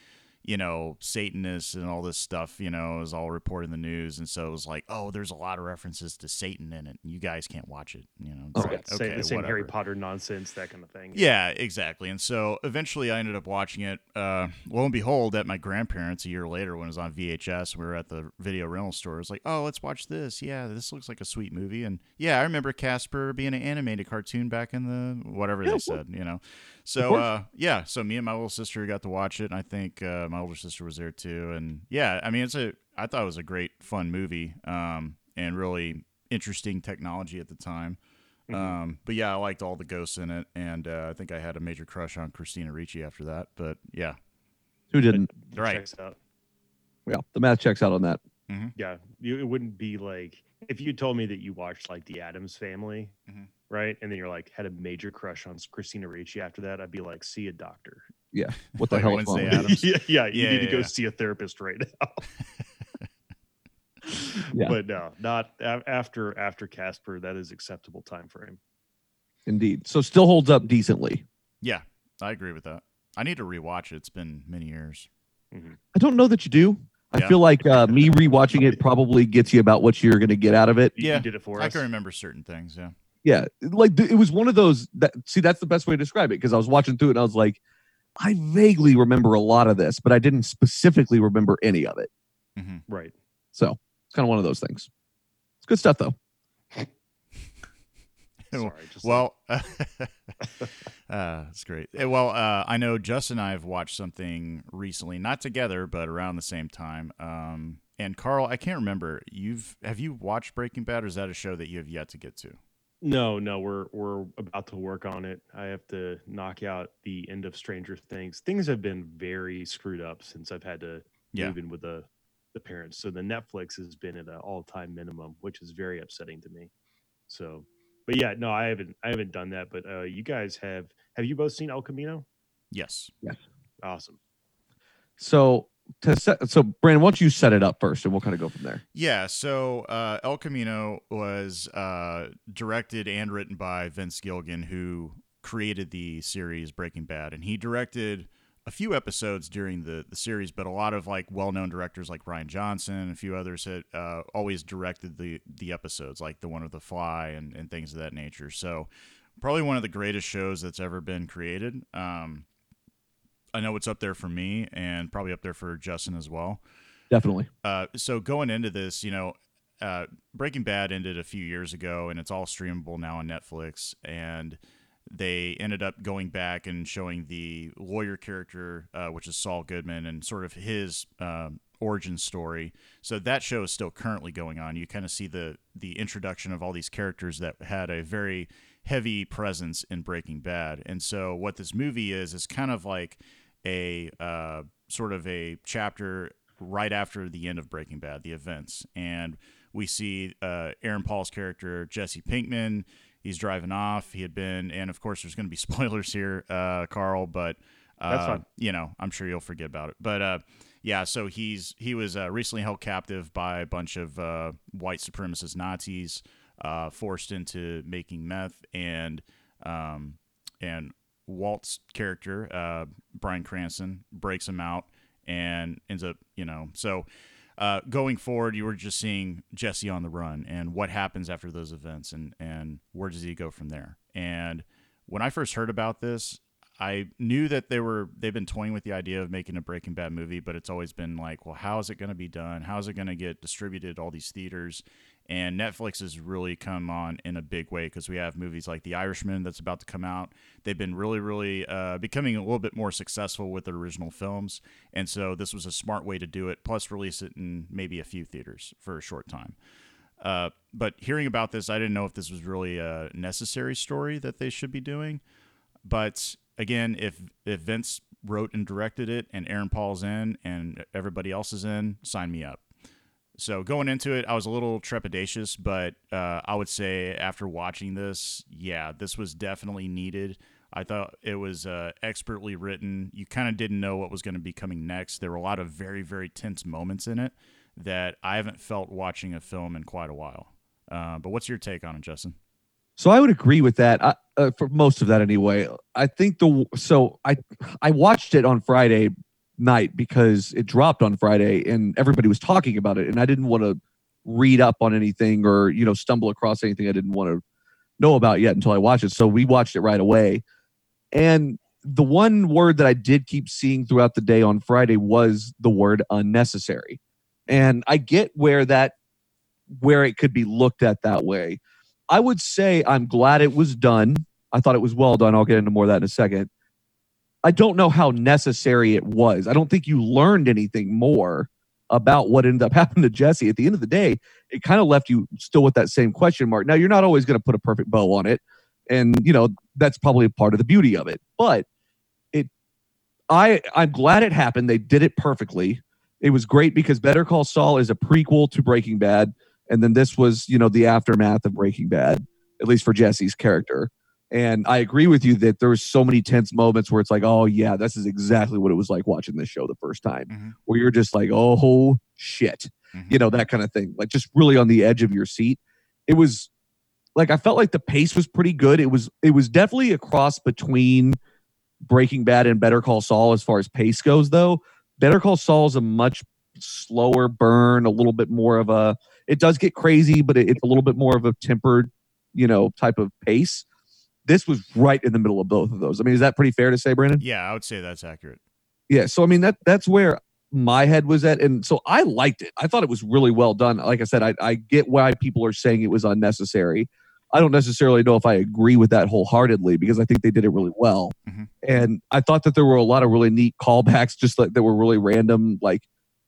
you know Satanists and all this stuff. You know, is all reported in the news, and so it was like, oh, there's a lot of references to Satan in it, you guys can't watch it. You know, it's Okay. like, Sa- okay, the same Harry. Potter nonsense, that kind of thing. Yeah, exactly. And so eventually I ended up watching it. Uh, lo and behold, at my grandparents a year later when it was on VHS, we were at the video rental store. It was like, oh, let's watch this. Yeah, this looks like a sweet movie. And yeah, I remember Casper being an animated cartoon back in the whatever Yeah, they said, you know. So uh, yeah, so me and my little sister got to watch it. And I think uh, my older sister was there too. And yeah, I mean, it's a I thought it was a great fun movie um, and really interesting technology at the time. Mhm. Um, but yeah, I liked all the ghosts in it, and uh, I think I had a major crush on Christina Ricci after that. But yeah, who didn't right. checks out. yeah the math checks out on that Yeah, it wouldn't be like if you told me that you watched like The Addams Family, Mhm. right, and then you're like had a major crush on Christina Ricci after that. I'd be like, see a doctor. Yeah. What the Like hell is wrong Wednesday with you? Yeah, yeah, you Yeah, need to go yeah. see a therapist right now. Yeah. But no, not after after Casper. That is acceptable time frame. indeed so still holds up decently yeah, I agree with that. I need to rewatch it. It's been many years. I don't know that you do. I Yeah. feel like uh, me rewatching it probably gets you about what you're going to get out of it. Yeah, you did it for I us. can remember certain things. Yeah, Yeah, like th- it was one of those. That see, that's the best way to describe it because I was watching through it and I was like, I vaguely remember a lot of this, but I didn't specifically remember any of it. hmm Right. So it's kind of one of those things. It's good stuff though. Sorry, just like- well, uh, that's great. Eh, Well, uh, I know Justin and I have watched something recently, not together, but around the same time. Um, and Karl, I can't remember. You've have you watched Breaking Bad, or is that a show that you have yet to get to? no, no, we're we're about to work on it. I have to knock out the end of Stranger Things. Things have been very screwed up since I've had to Yeah. move in with the the parents. So the Netflix has been at an all time minimum, which is very upsetting to me. So, but yeah, no, I haven't I haven't done that. But uh, you guys have have you both seen El Camino? Yes. Yes. Awesome. So to set, so Brandon, why don't you set it up first, and we'll kind of go from there. Yeah, so uh, El Camino was uh, directed and written by Vince Gilligan, who created the series Breaking Bad, and he directed a few episodes during the, the series, but a lot of like well known directors like Rian Johnson and a few others had uh, always directed the the episodes, like the one of The Fly and, and things of that nature. So probably one of the greatest shows that's ever been created. Um, I know it's up there for me, and probably up there for Justin as well. Definitely. Uh, so going into this, you know, uh, Breaking Bad ended a few years ago, and it's all streamable now on Netflix. And they ended up going back and showing the lawyer character, uh, which is Saul Goodman, and sort of his um, origin story. So that show is still currently going on. You kind of see the the introduction of all these characters that had a very heavy presence in Breaking Bad. And so what this movie is is kind of like a uh, sort of a chapter right after the end of Breaking Bad, the events, and we see uh, Aaron Paul's character Jesse Pinkman. He's driving off. He had been, and of course, there's going to be spoilers here, uh, Karl. But uh, That's fine. You know, I'm sure you'll forget about it. But uh, yeah, so he's he was uh, recently held captive by a bunch of uh, white supremacist Nazis, uh, forced into making meth, and um, and Walt's character, uh, Bryan Cranston, breaks him out and ends up, you know, so uh, going forward, you were just seeing Jesse on the run and what happens after those events and and where does he go from there. And when I first heard about this, I knew that they were they've been toying with the idea of making a Breaking Bad movie, but it's always been like, well, how is it going to be done? How is it going to get distributed all these theaters? And Netflix has really come on in a big way because we have movies like The Irishman that's about to come out. They've been really, really uh, becoming a little bit more successful with their original films, and so this was a smart way to do it. Plus, release it in maybe a few theaters for a short time. Uh, but hearing about this, I didn't know if this was really a necessary story that they should be doing. But again, if if Vince wrote and directed it, and Aaron Paul's in, and everybody else is in, sign me up. So going into it, I was a little trepidatious, but uh, I would say after watching this, yeah, this was definitely needed. I thought it was uh, expertly written. You kind of didn't know what was going to be coming next. There were a lot of very, very tense moments in it that I haven't felt watching a film in quite a while. Uh, but what's your take on it, Justin? So I would agree with that I, uh, for most of that anyway. I think the so I I watched it on Friday night because it dropped on Friday and everybody was talking about it and I didn't want to read up on anything or you know stumble across anything I didn't want to know about yet until I watched it. So we watched it right away. And the one word that I did keep seeing throughout the day on Friday was the word unnecessary. And I get where that where it could be looked at that way. I would say I'm glad it was done. I thought it was well done. I'll get into more of that in a second. I don't know how necessary it was. I don't think you learned anything more about what ended up happening to Jesse. At the end of the day, it kind of left you still with that same question mark. Now, you're not always going to put a perfect bow on it. And, you know, that's probably part of the beauty of it. But it, I, I'm glad it happened. They did it perfectly. It was great because Better Call Saul is a prequel to Breaking Bad and then this was you know the aftermath of breaking bad at least for jesse's character and i agree with you that there was so many tense moments where it's like oh yeah this is exactly what it was like watching this show the first time Mhm. where you're just like oh shit Mhm. you know that kind of thing like just really on the edge of your seat it was like i felt like the pace was pretty good it was it was definitely a cross between breaking bad and better call saul as far as pace goes though better call saul is a much slower burn a little bit more of a it does get crazy but it, it's a little bit more of a tempered you know type of pace this was right in the middle of both of those i mean is that pretty fair to say brandon Yeah, I would say that's accurate. yeah so i mean that that's where my head was at and so i liked it i thought it was really well done like i said i, I get why people are saying it was unnecessary I don't necessarily know if I agree with that wholeheartedly because I think they did it really well. Mhm. And I thought that there were a lot of really neat callbacks, just like that were really random. Like,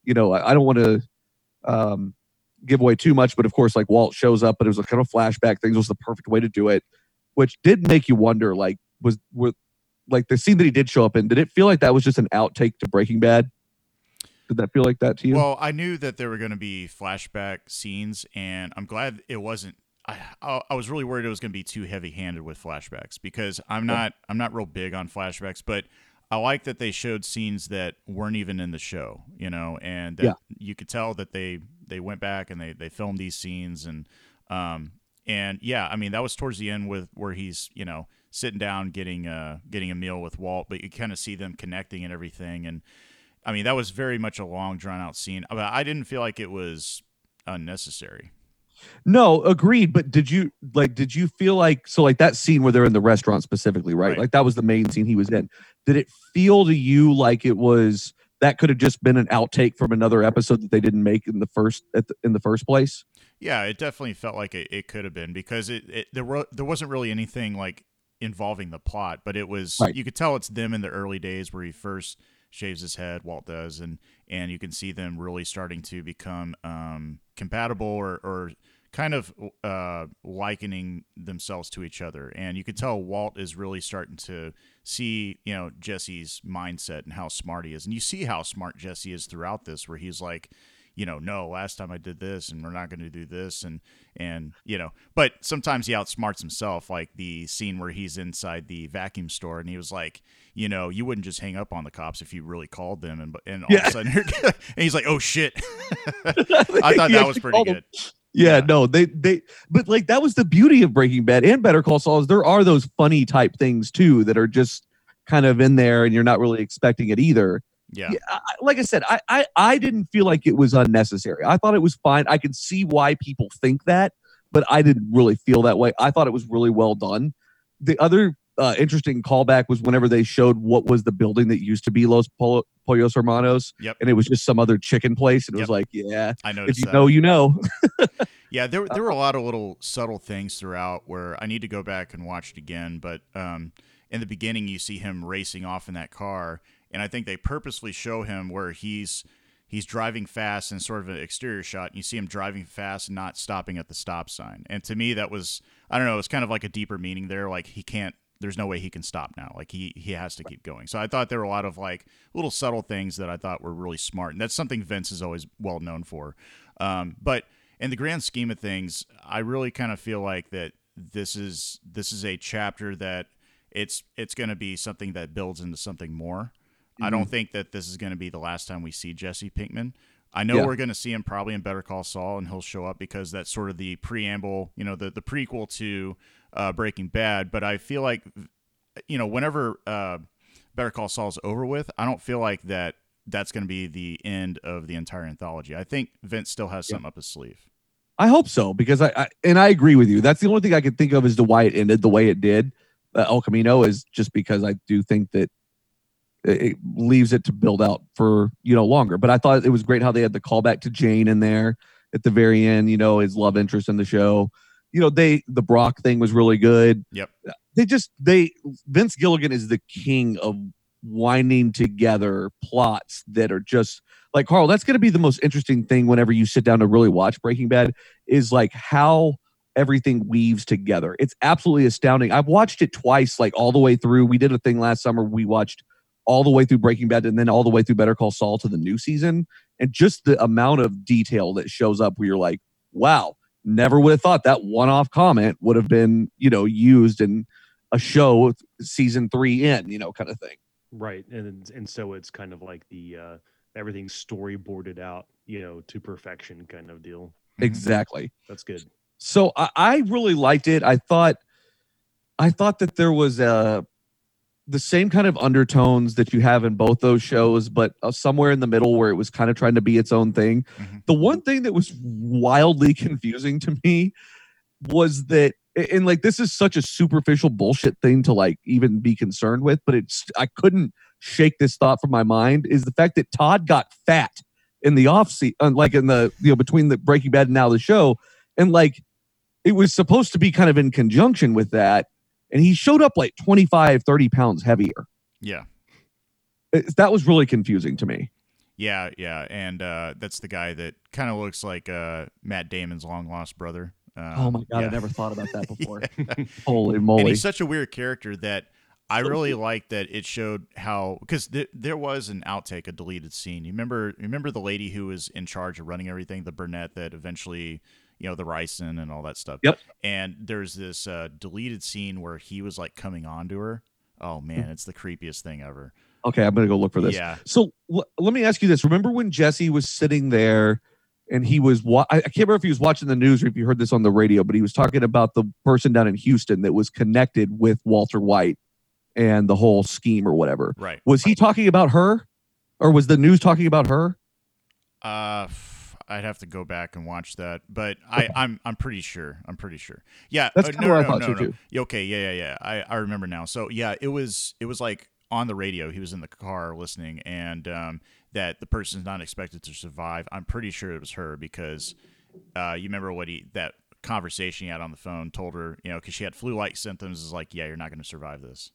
you know, I, I don't want to um, give away too much, but of course, like Walt shows up, but it was a kind of flashback thing. It was the perfect way to do it, which did make you wonder. Like, was were like the scene that he did show up in? Did it feel like that was just an outtake to Breaking Bad? Did that feel like that to you? Well, I knew that there were going to be flashback scenes, and I'm glad it wasn't. I I, I was really worried it was going to be too heavy-handed with flashbacks because I'm not I'm not real big on flashbacks, but I like that they showed scenes that weren't even in the show, you know, and that Yeah. you could tell that they they went back and they they filmed these scenes and um and yeah, I mean that was towards the end with where he's you know sitting down getting uh getting a meal with Walt, but you kind of see them connecting and everything and. I mean, that was very much a long, drawn out scene, but I didn't feel like it was unnecessary. No, agreed. But did you like? Did you feel like so? Like that scene where they're in the restaurant specifically, right? Right. Like that was the main scene he was in. Did it feel to you like it was that could have just been an outtake from another episode that they didn't make in the first at the, in the first place? Yeah, it definitely felt like it, it could have been because it, it there were there wasn't really anything like involving the plot, but it was Right. you could tell it's them in the early days where he first shaves his head, Walt does, and and you can see them really starting to become um, compatible or or kind of uh, likening themselves to each other, and you could tell Walt is really starting to see you know Jesse's mindset and how smart he is, and you see how smart Jesse is throughout this, where he's like you know, no, last time I did this and we're not going to do this and and you know, but sometimes he outsmarts himself like the scene where he's inside the vacuum store and he was like, you know, you wouldn't just hang up on the cops if you really called them and and all Yeah. of a sudden and he's like, "Oh shit." I thought that was pretty good. Yeah, Yeah. no, they they but like that was the beauty of Breaking Bad and Better Call Saul is there are those funny type things too that are just kind of in there and you're not really expecting it either. Yeah. Yeah, I, like I said, I, I I didn't feel like it was unnecessary. I thought it was fine. I can see why people think that, but I didn't really feel that way. I thought it was really well done. The other uh, interesting callback was whenever they showed what was the building that used to be Los Pol- Pollos Hermanos, Yep. and it was just some other chicken place, and it Yep. was like, yeah, I know. if you that. know, you know. Yeah, there there were a lot of little subtle things throughout where I need to go back and watch it again. But um, in the beginning, you see him racing off in that car, and I think they purposely show him where he's he's driving fast in sort of an exterior shot. And you see him driving fast, and not stopping at the stop sign. And to me, that was I don't know, it's kind of like a deeper meaning there. Like he can't. There's no way he can stop now. Like he he has to keep going. So I thought there were a lot of like little subtle things that I thought were really smart, and that's something Vince is always well known for. Um, but in the grand scheme of things, I really kind of feel like that this is this is a chapter that it's it's going to be something that builds into something more. I don't think that this is going to be the last time we see Jesse Pinkman. I know Yeah. we're going to see him probably in Better Call Saul, and he'll show up because that's sort of the preamble, you know, the the prequel to uh, Breaking Bad. But I feel like, you know, whenever uh, Better Call Saul is over with, I don't feel like that that's going to be the end of the entire anthology. I think Vince still has Yeah. something up his sleeve. I hope so because I, I and I agree with you. That's the only thing I could think of as to why it ended the way it did. Uh, El Camino is just because I do think that it leaves it to build out for you know longer. But I thought it was great how they had the callback to Jane in there at the very end. You know his love interest in the show. You know they the Brock thing was really good. Yep. They just they Vince Gilligan is the king of winding together plots that are just like Karl. That's going to be the most interesting thing whenever you sit down to really watch Breaking Bad is like how everything weaves together. It's absolutely astounding. I've watched it twice, like all the way through. We did a thing last summer. We watched all the way through Breaking Bad and then all the way through Better Call Saul to the new season. And just the amount of detail that shows up where you're like, wow, never would have thought that one off comment would have been, you know, used in a show season three in, you know, kind of thing. Right, and and so it's kind of like the uh, everything storyboarded out, you know, to perfection kind of deal. Exactly. That's good. so I, I really liked it. I thought, I thought that there was uh the same kind of undertones that you have in both those shows, but uh, somewhere in the middle where it was kind of trying to be its own thing. Mhm. The one thing that was wildly confusing to me was that, and like this is such a superficial bullshit thing to like even be concerned with, but it's I couldn't shake this thought from my mind is the fact that Todd got fat in the off season, like in the you know between the Breaking Bad and now the show, and like it was supposed to be kind of in conjunction with that. And he showed up like 25, 30 pounds heavier. Yeah. It- that was really confusing to me. Yeah, yeah, and uh, that's the guy that kind of looks like uh, Matt Damon's long lost brother. Um, oh my God. yeah. I never thought about that before. Yeah. Holy and moly. he's such a weird character that I really like that it showed how because th- there was an outtake, a deleted scene. You remember? Remember the lady who was in charge of running everything, the brunette that eventually, you know, the ricin and all that stuff. Yep. And there's this uh, deleted scene where he was like coming on to her. Oh man, it's the creepiest thing ever. Okay, I'm to go look for this. Yeah. So l- let me ask you this. Remember when Jesse was sitting there and he was, wa- I, I can't remember if he was watching the news or if you heard this on the radio, but he was talking about the person down in Houston that was connected with Walter White and the whole scheme or whatever. Right. Was he talking about her or was the news talking about her? Uh, f- I'd have to go back and watch that, but I, I'm I'm pretty sure. I'm pretty sure. Yeah, That's uh, no, I no, thought no, too, no. Okay, yeah, yeah, yeah. I, I remember now. So yeah, it was it was like on the radio. He was in the car listening, and um, that the person's not expected to survive. I'm pretty sure it was her because uh, you remember what he that conversation he had on the phone told her, you know, because she had flu-like symptoms. Is like, yeah, you're not going to survive this.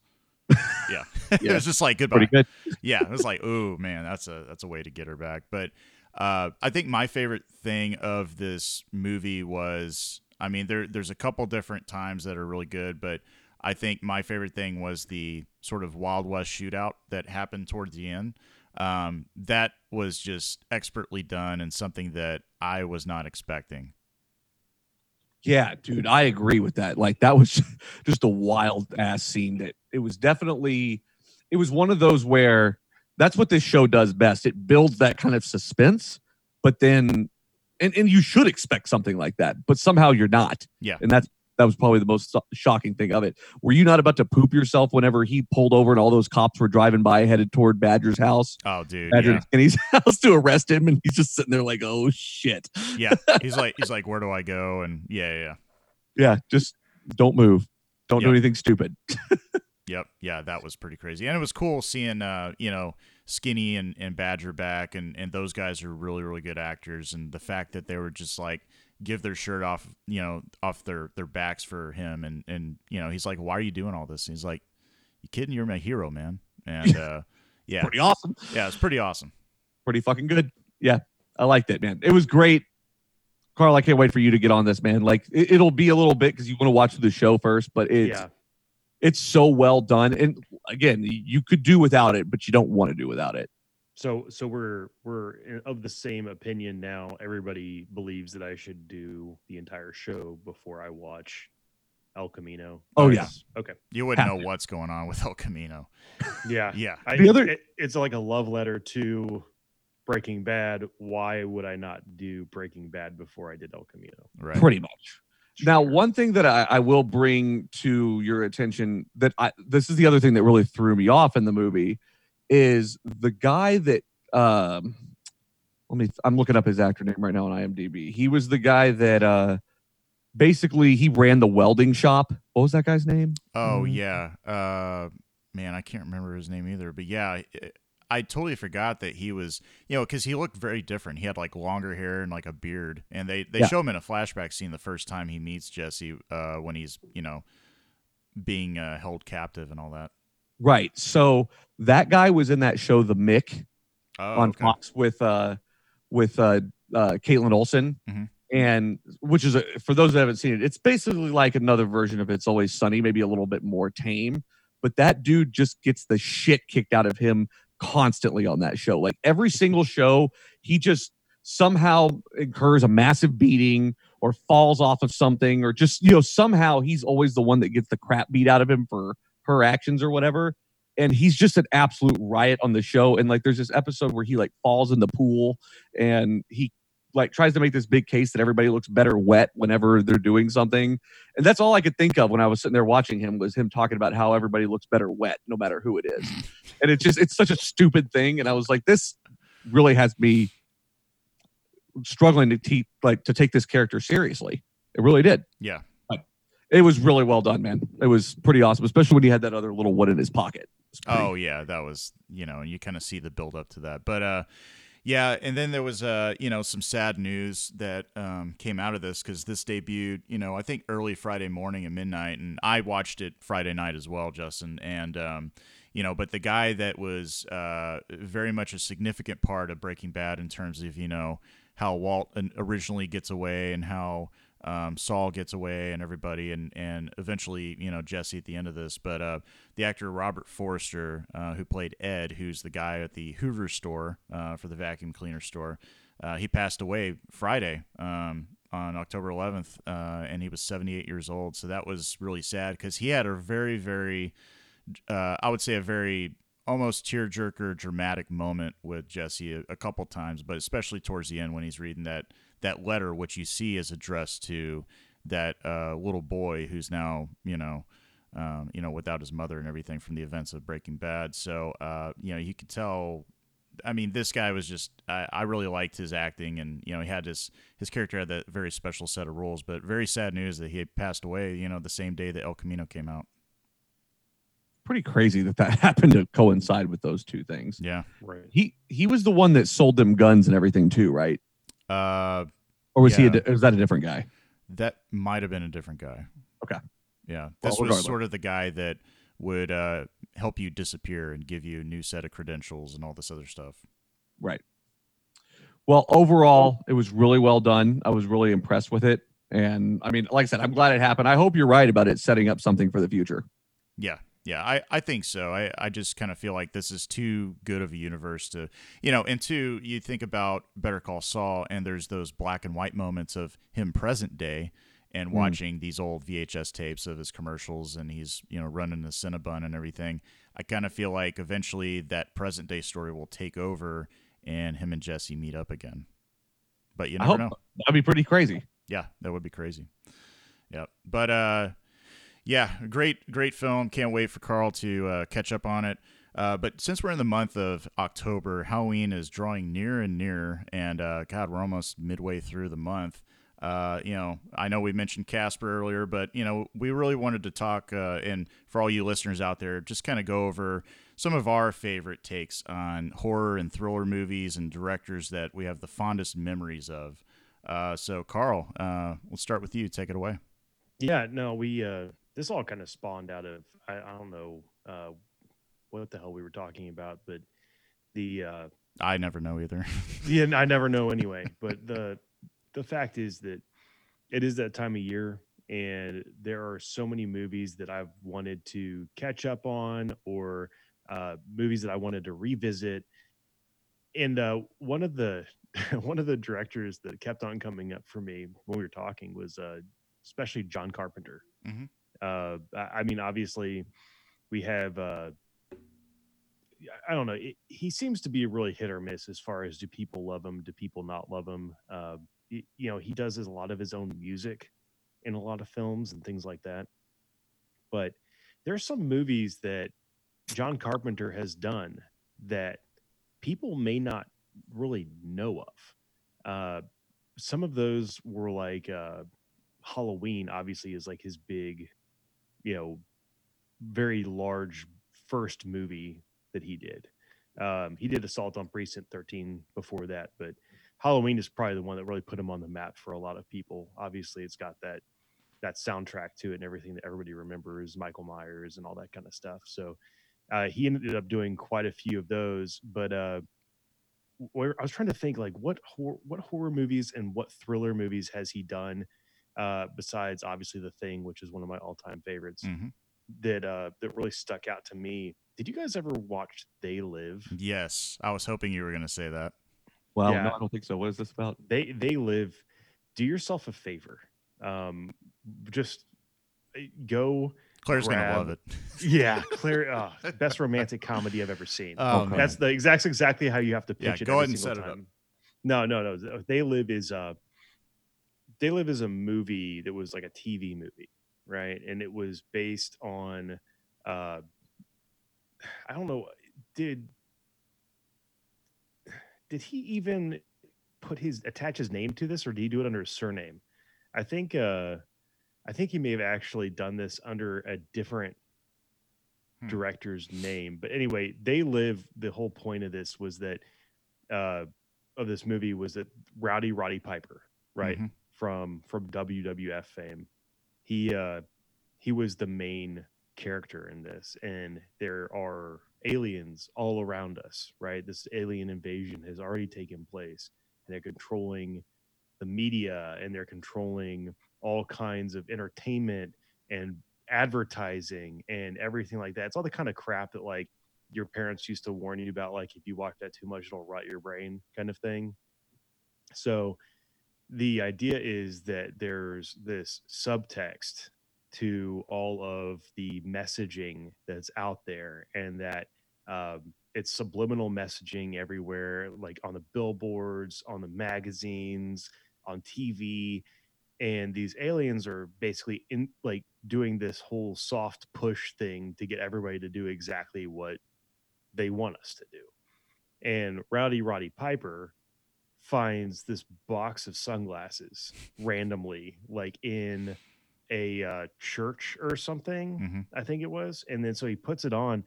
yeah, it Yeah. was just like goodbye Pretty good. yeah, it was like, oh man, that's a that's a way to get her back. But uh, I think my favorite thing of this movie was, I mean, there there's a couple different times that are really good, but I think my favorite thing was the sort of Wild West shootout that happened towards the end. Um, that was just expertly done and something that I was not expecting. Yeah, dude, I agree with that. Like that was just a wild ass scene that it was definitely it was one of those where that's what this show does best. It builds that kind of suspense, but then and and you should expect something like that, but somehow you're not. Yeah. And that's that was probably the most shocking thing of it. Were you not about to poop yourself whenever he pulled over and all those cops were driving by headed toward Badger's house? Oh, dude, Badger yeah, and Skinny's house to arrest him and he's just sitting there like, "Oh shit." yeah. He's like, he's like, where do I go? And yeah, yeah, yeah. Yeah, just don't move. Don't do anything stupid. Yep. Yeah, that was pretty crazy. And it was cool seeing uh, you know, Skinny and, and Badger back and, and those guys are really, really good actors and the fact that they were just like give their shirt off, you know, off their, their backs for him and, and you know, he's like, Why are you doing all this? And he's like, You kidding? You're my hero, man. And uh yeah. Pretty awesome. Yeah, it's pretty awesome. Pretty fucking good. Yeah. I liked it, man. It was great. Karl, I can't wait for you to get on this, man. Like it, it'll be a little bit because you want to watch the show first, but it's yeah. It's so well done. And again, you could do without it, but you don't want to do without it. So so we're we're of the same opinion now. Everybody believes that I should do the entire show before I watch El Camino. Oh, yeah. Okay. You wouldn't Have know to. what's going on with El Camino. Yeah. Yeah. I, The other- it- it's like a love letter to Breaking Bad. Why would I not do Breaking Bad before I did El Camino? Right. Pretty much. Now, one thing that I, I will bring to your attention that I this is the other thing that really threw me off in the movie is the guy that um let me I'm looking up his actor name right now on IMDb. He was the guy that uh basically he ran the welding shop. What was that guy's name? Oh Mhm. yeah, uh, man, I can't remember his name either. But yeah, I, I totally forgot that he was, you know, because he looked very different. He had like longer hair and like a beard, and they they Yeah. show him in a flashback scene the first time he meets Jesse, uh, when he's you know being uh, held captive and all that. Right. So that guy was in that show The Mick. Oh, on okay. Fox with uh with uh uh Kaitlin Olson. Mhm. And which is a, for those that haven't seen it, it's basically like another version of It's Always Sunny, maybe a little bit more tame. But that dude just gets the shit kicked out of him constantly on that show. Like every single show, he just somehow incurs a massive beating or falls off of something, or just, you know, somehow he's always the one that gets the crap beat out of him for her actions or whatever and he's just an absolute riot on the show and like there's this episode where he like falls in the pool and he like tries to make this big case that everybody looks better wet whenever they're doing something. And that's all i could think of when i was sitting there watching him was him talking about how everybody looks better wet no matter who it is. And it's just it's such a stupid thing. And i was like this really has me struggling to te- like to take this character seriously. It really did. Yeah. it was really well done man. It was pretty awesome especially when he had that other little one in his pocket. Pretty- Oh yeah, that was you know, and you kind of see the build up to that. But uh, Yeah, and then there was uh, you know, some sad news that um, came out of this because this debuted, you know, I think early Friday morning at midnight, and I watched it Friday night as well, Justin, and um, you know, but the guy that was uh, very much a significant part of Breaking Bad in terms of you know how Walt originally gets away and how um, Saul gets away and everybody, and and eventually you know Jesse at the end of this. But uh, the actor Robert Forster, uh, who played Ed, who's the guy at the Hoover store uh, for the vacuum cleaner store, uh, he passed away Friday um, on October 11th, uh, and he was 78 years old. So that was really sad because he had a very very, uh, I would say a very almost tearjerker dramatic moment with Jesse a, a couple times, but especially towards the end when he's reading that that letter, which you see is addressed to that uh, little boy who's now, you know, um, you know, without his mother and everything from the events of Breaking Bad. So, uh, you know, you could tell. I mean, this guy was just. I, I really liked his acting, and you know, he had his his character had that very special set of rules. But very sad news that he had passed away. You know, the same day that El Camino came out. Pretty crazy that that happened to coincide with those two things. Yeah. Right. He he was the one that sold them guns and everything too, right? Uh, Or was he? A, was that a different guy? That might have been a different guy. Okay. Yeah. Well, This was sort of the guy that would uh, help you disappear and give you a new set of credentials and all this other stuff. Right. Well, overall, it was really well done. I was really impressed with it. And I mean, like I said, I'm glad it happened. I hope you're right about it setting up something for the future. Yeah. Yeah, I, I think so. I, I just kind of feel like this is too good of a universe to, you know, and two, you think about Better Call Saul, and there's those black and white moments of him present day and Mm. watching these old VHS tapes of his commercials, and he's, you know, running the Cinnabon and everything. I kind of feel like eventually that present day story will take over and him and Jesse meet up again. But you never know. that'd be pretty crazy. Yeah, that would be crazy. Yeah, but uh, yeah, great, great film. Can't wait for Karl to uh, catch up on it. Uh, but since we're in the month of October, Halloween is drawing near and near, and uh, God, we're almost midway through the month. Uh, you know, I know we mentioned Casper earlier, but you know, we really wanted to talk, uh, and for all you listeners out there, just kind of go over some of our favorite takes on horror and thriller movies and directors that we have the fondest memories of. Uh, so, Karl, uh, we'll start with you. Take it away. Yeah, no, we uh this all kind of spawned out of I, I don't know uh what the hell we were talking about, but the uh I never know either. yeah, I never know anyway. But the the fact is that it is that time of year, and there are so many movies that I've wanted to catch up on, or uh, movies that I wanted to revisit. And uh, one of the one of the directors that kept on coming up for me when we were talking was uh, especially John Carpenter. Mhm. Uh, I mean, obviously, we have. Uh, I don't know. It, he seems to be really hit or miss as far as do people love him, do people not love him. Uh, you know, he does his, a lot of his own music in a lot of films and things like that. But there are some movies that John Carpenter has done that people may not really know of. Uh, some of those were like uh, Halloween, obviously, is like his big, you know, very large first movie that he did. Um, he did Assault on Precinct 13 before that, but Halloween is probably the one that really put him on the map for a lot of people. Obviously, it's got that that soundtrack to it and everything that everybody remembers, Michael Myers and all that kind of stuff. So uh, he ended up doing quite a few of those. But uh, I was trying to think, like what what horror movies and what thriller movies has he done uh, besides obviously The Thing, which is one of my all time favorites Mhm. that uh, that really stuck out to me. Did you guys ever watch They Live? Yes, I was hoping you were going to say that. Well, Yeah. no, I don't think so. What is this about? They They Live. Do yourself a favor. Um, just uh, go. Claire's going to love it. Yeah, Claire. Uh, best romantic comedy I've ever seen. Oh, Okay. That's the exact exactly how you have to Yeah, pitch it. go ahead and single set it up. No, no, no. They Live is uh, They Live is a movie that was like a TV movie, right? And it was based on, uh, I don't know, did did he even put his attach his name to this, or did he do it under his surname? I think uh, I think he may have actually done this under a different Hmm. director's name. But anyway, they live. The whole point of this was that uh, of this movie was that Rowdy Roddy Piper, right Mhm. From from WWF fame, he uh, he was the main character in this, and there are aliens all around us, right? This alien invasion has already taken place, and they're controlling the media, and they're controlling all kinds of entertainment and advertising and everything like that. It's all the kind of crap that like your parents used to warn you about, like if you watch that too much, it'll rot your brain, kind of thing. So the idea is that there's this subtext to all of the messaging that's out there, and that um, it's subliminal messaging everywhere, like on the billboards, on the magazines, on TV, and these aliens are basically in like doing this whole soft push thing to get everybody to do exactly what they want us to do. And Rowdy Roddy Piper finds this box of sunglasses randomly, like in a uh, church or something. Mhm. I think it was. And then so he puts it on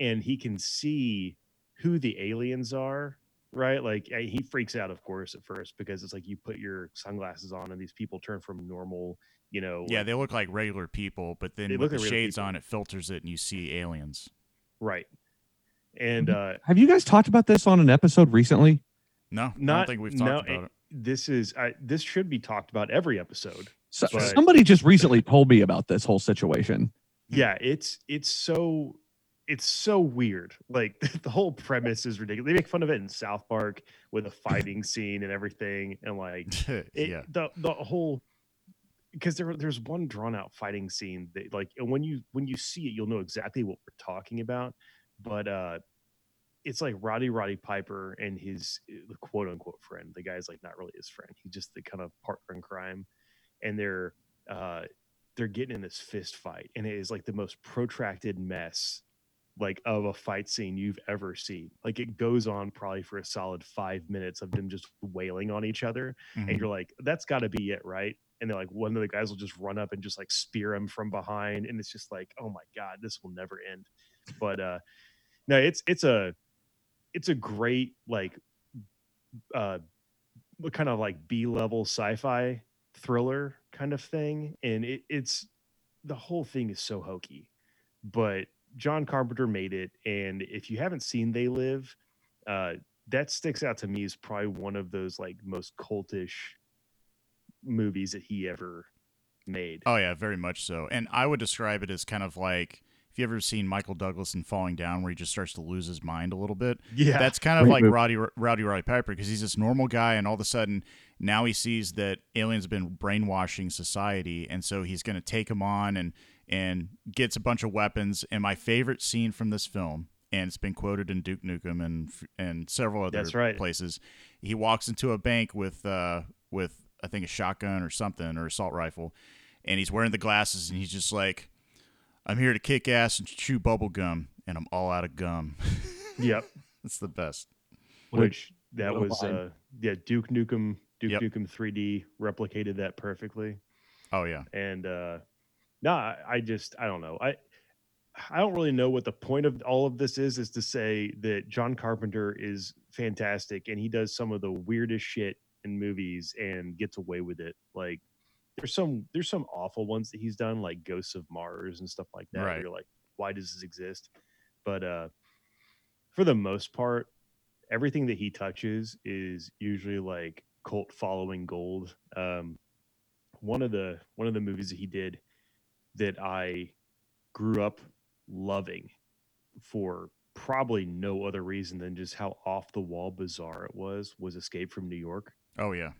and he can see who the aliens are, right? Like uh, he freaks out, of course, at first because it's like you put your sunglasses on and these people turn from normal, you know. Yeah, like- they look like regular people, but then with look the like shades on, it filters it, and you see aliens. right. And uh, Have you guys talked about this on an episode recently? No, I don't think we've no, talked about it. this is I, this should be talked about every episode. So, But- somebody just recently told me about this whole situation. Hmm. Yeah, it's it's so it's so weird. Like the whole premise is ridiculous. They make fun of it in South Park with a fighting scene and everything, and like it, yeah, the the whole because there there's one drawn out fighting scene that like and when you when you see it you'll know exactly what we're talking about but uh it's like Roddy Roddy Piper and his uh, quote unquote friend the guy's like not really his friend he's just the kind of partner in crime and they're uh they're getting in this fist fight and it is like the most protracted mess like of a fight scene you've ever seen like it goes on probably for a solid five minutes of them just wailing on each other Mhm. and you're like, that's got to be it, right? And they're like one of the guys will just run up and just like spear him from behind, and it's just like, oh my god, this will never end. But uh no, it's it's a it's a great like uh kind of like B level sci-fi thriller kind of thing, and it, it's the whole thing is so hokey, but John Carpenter made it, and if you haven't seen They Live, uh, that sticks out to me as probably one of those like most cultish movies that he ever made. Oh yeah, very much so. And I would describe it as kind of like if you ever seen Michael Douglas in Falling Down, where he just starts to lose his mind a little bit. yeah, That's kind of like movie. Roddy Rowdy Roddy Piper because he's this normal guy, and all of a sudden now he sees that aliens have been brainwashing society, and so he's going to take him on and and gets a bunch of weapons. And my favorite scene from this film, and it's been quoted in Duke Nukem and and several other That's right. places. He walks into a bank with uh with I think a shotgun or something or assault rifle, and he's wearing the glasses, and he's just like. I'm here to kick ass and chew bubble gum, and I'm all out of gum. yep. It's the best. What Which that was line. uh yeah Duke Nukem Duke Yep. Nukem 3D replicated that perfectly. Oh yeah. and uh no I, I just i don't know i i don't really know what the point of all of this is is to say that john carpenter is fantastic and he does some of the weirdest shit in movies and gets away with it like there's some there's some awful ones that he's done like ghosts of mars and stuff like that Right. you're like why does this exist but uh for the most part everything that he touches is usually like cult following gold um one of the one of the movies that he did that I grew up loving for probably no other reason than just how off the wall bizarre it was was Escape from New York. Oh yeah.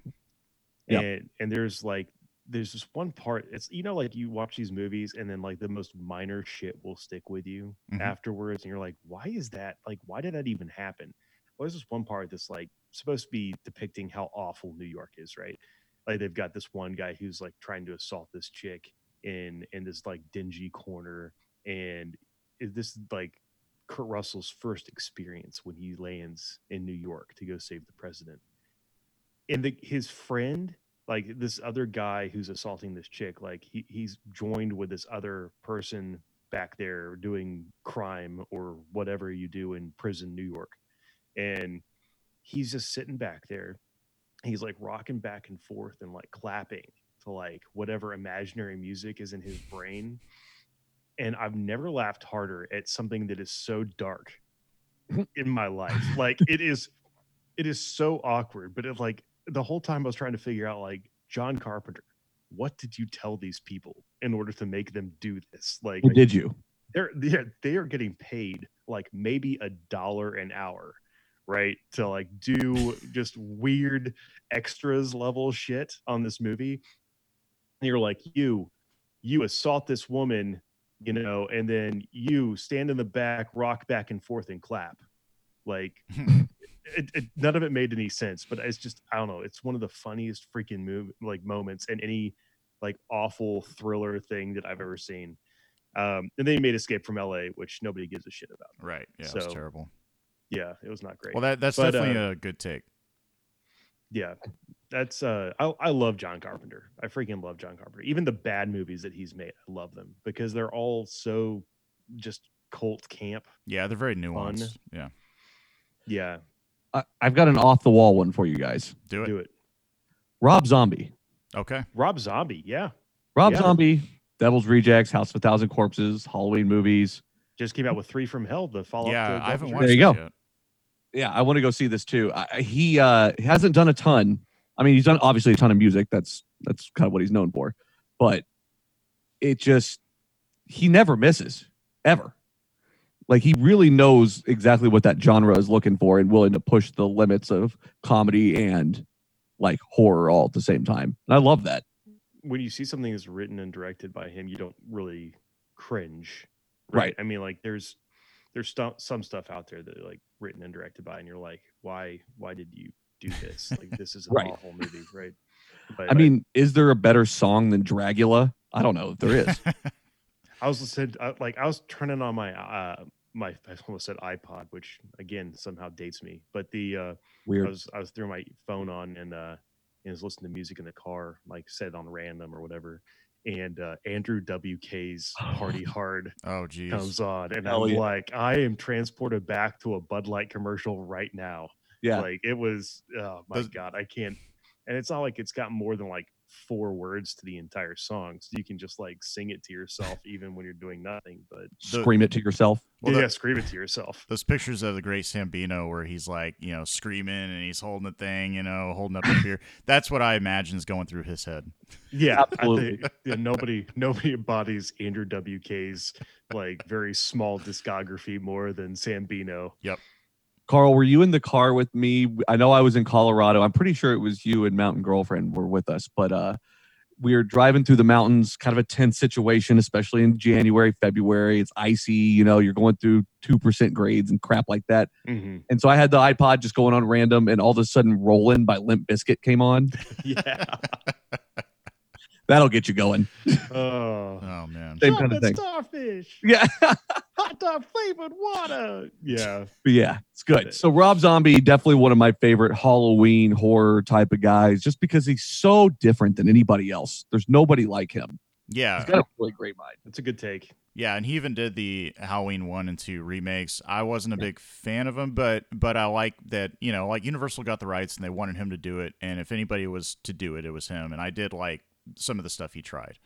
Yep. And and there's like there's this one part it's you know like you watch these movies and then like the most minor shit will stick with you Mhm. afterwards and you're like why is that? Like why did that even happen? Well there's this one part that's like supposed to be depicting how awful new york is right? Like they've got this one guy who's like trying to assault this chick in in this like dingy corner and is this like kurt russell's first experience when he lands in new york to go save the president. And the, his friend like this other guy who's assaulting this chick like he, he's joined with this other person back there doing crime or whatever you do in prison new york and he's just sitting back there. He's like rocking back and forth and like clapping to like whatever imaginary music is in his brain. And I've never laughed harder at something that is so dark in my life. Like it is it is so awkward, but it like the whole time I was trying to figure out like John Carpenter, what did you tell these people in order to make them do this? Like What did you? they're they're they are getting paid like maybe a dollar an hour right to like do just weird extras level shit on this movie and you're like you you assault this woman you know and then you stand in the back rock back and forth and clap like it, it, none of it made any sense but it's just i don't know it's one of the funniest freaking move like moments in any like awful thriller thing that i've ever seen um, and then he made Escape from LA, which nobody gives a shit about. right. Yeah, it was terrible. Yeah, it was not great. Well, that that's But, definitely uh, a good take. yeah, that's uh, I I love John Carpenter. I freaking love John Carpenter. Even the bad movies that he's made, I love them because they're all so just cult camp. Yeah, they're very nuanced. Yeah, Yeah, I, I've got an off the wall one for you guys. do it. do it. Rob Zombie. Okay. Rob Zombie, yeah, Rob Yeah. Zombie, Devil's Rejects, House of a Thousand Corpses, Halloween movies. just came out with Three from Hell. The follow up. Yeah, to I haven't watched There you this go. yet. Yeah, I want to go see this too. I, I- he uh, hasn't done a ton. I mean, he's done obviously a ton of music. That's that's kind of what he's known for. But it just he never misses ever. Like he really knows exactly what that genre is looking for and willing to push the limits of comedy and like horror all at the same time. And I love that. when you see something that's written and directed by him, you don't really cringe, Right. I mean, like there's there's stu- some stuff out there that like written and directed by, and you're like, why why did you do this? Like this is an Right. awful movie, right? But I mean, is there a better song than Dragula? I don't know if there is. I was listening, like I was turning on my uh my I almost said iPod, which again somehow dates me, but the uh I was I was throwing my phone on and uh and was listening to music in the car, like set on random or whatever. And uh Andrew WK's Party Hard Oh, geez. comes on, and Hell I'm yeah. like, I am transported back to a Bud Light commercial right now. Yeah. Like it was, oh my god, I can't. And it's not like it's got more than like four words to the entire song, so you can just like sing it to yourself even when you're doing nothing. But The- Scream it to yourself. Well, yeah, that- scream it to yourself. those pictures of the great Sambino where he's like, you know, screaming and he's holding the thing, you know, holding up a beer. That's what I imagine is going through his head. Yeah, Absolutely. I think yeah, nobody nobody embodies Andrew WK's like very small discography more than Sambino. Karl, were you in the car with me? I know I was in Colorado. I'm pretty sure it was you and Mountain Girlfriend were with us, but uh we were driving through the mountains, kind of a tense situation, especially in January, February. It's icy, you know, you're going through 2% grades and crap like that. Mhm. And so I had the iPod just going on random, and all of a sudden, Rollin' by Limp Bizkit came on. Yeah. That'll get you going. Oh. Oh man. Same kind of thing. starfish. Yeah. Hot dog flavored water. Yeah. But yeah, it's good. So Rob Zombie, definitely one of my favorite Halloween horror type of guys, just because he's so different than anybody else. There's nobody like him. Yeah. He's got a really great mind. That's a good take. Yeah, and he even did the Halloween one and two remakes. I wasn't a big fan of them, but but I like that you know, like Universal got the rights and they wanted him to do it, and if anybody was to do it, it was him. And I did like some of the stuff he tried.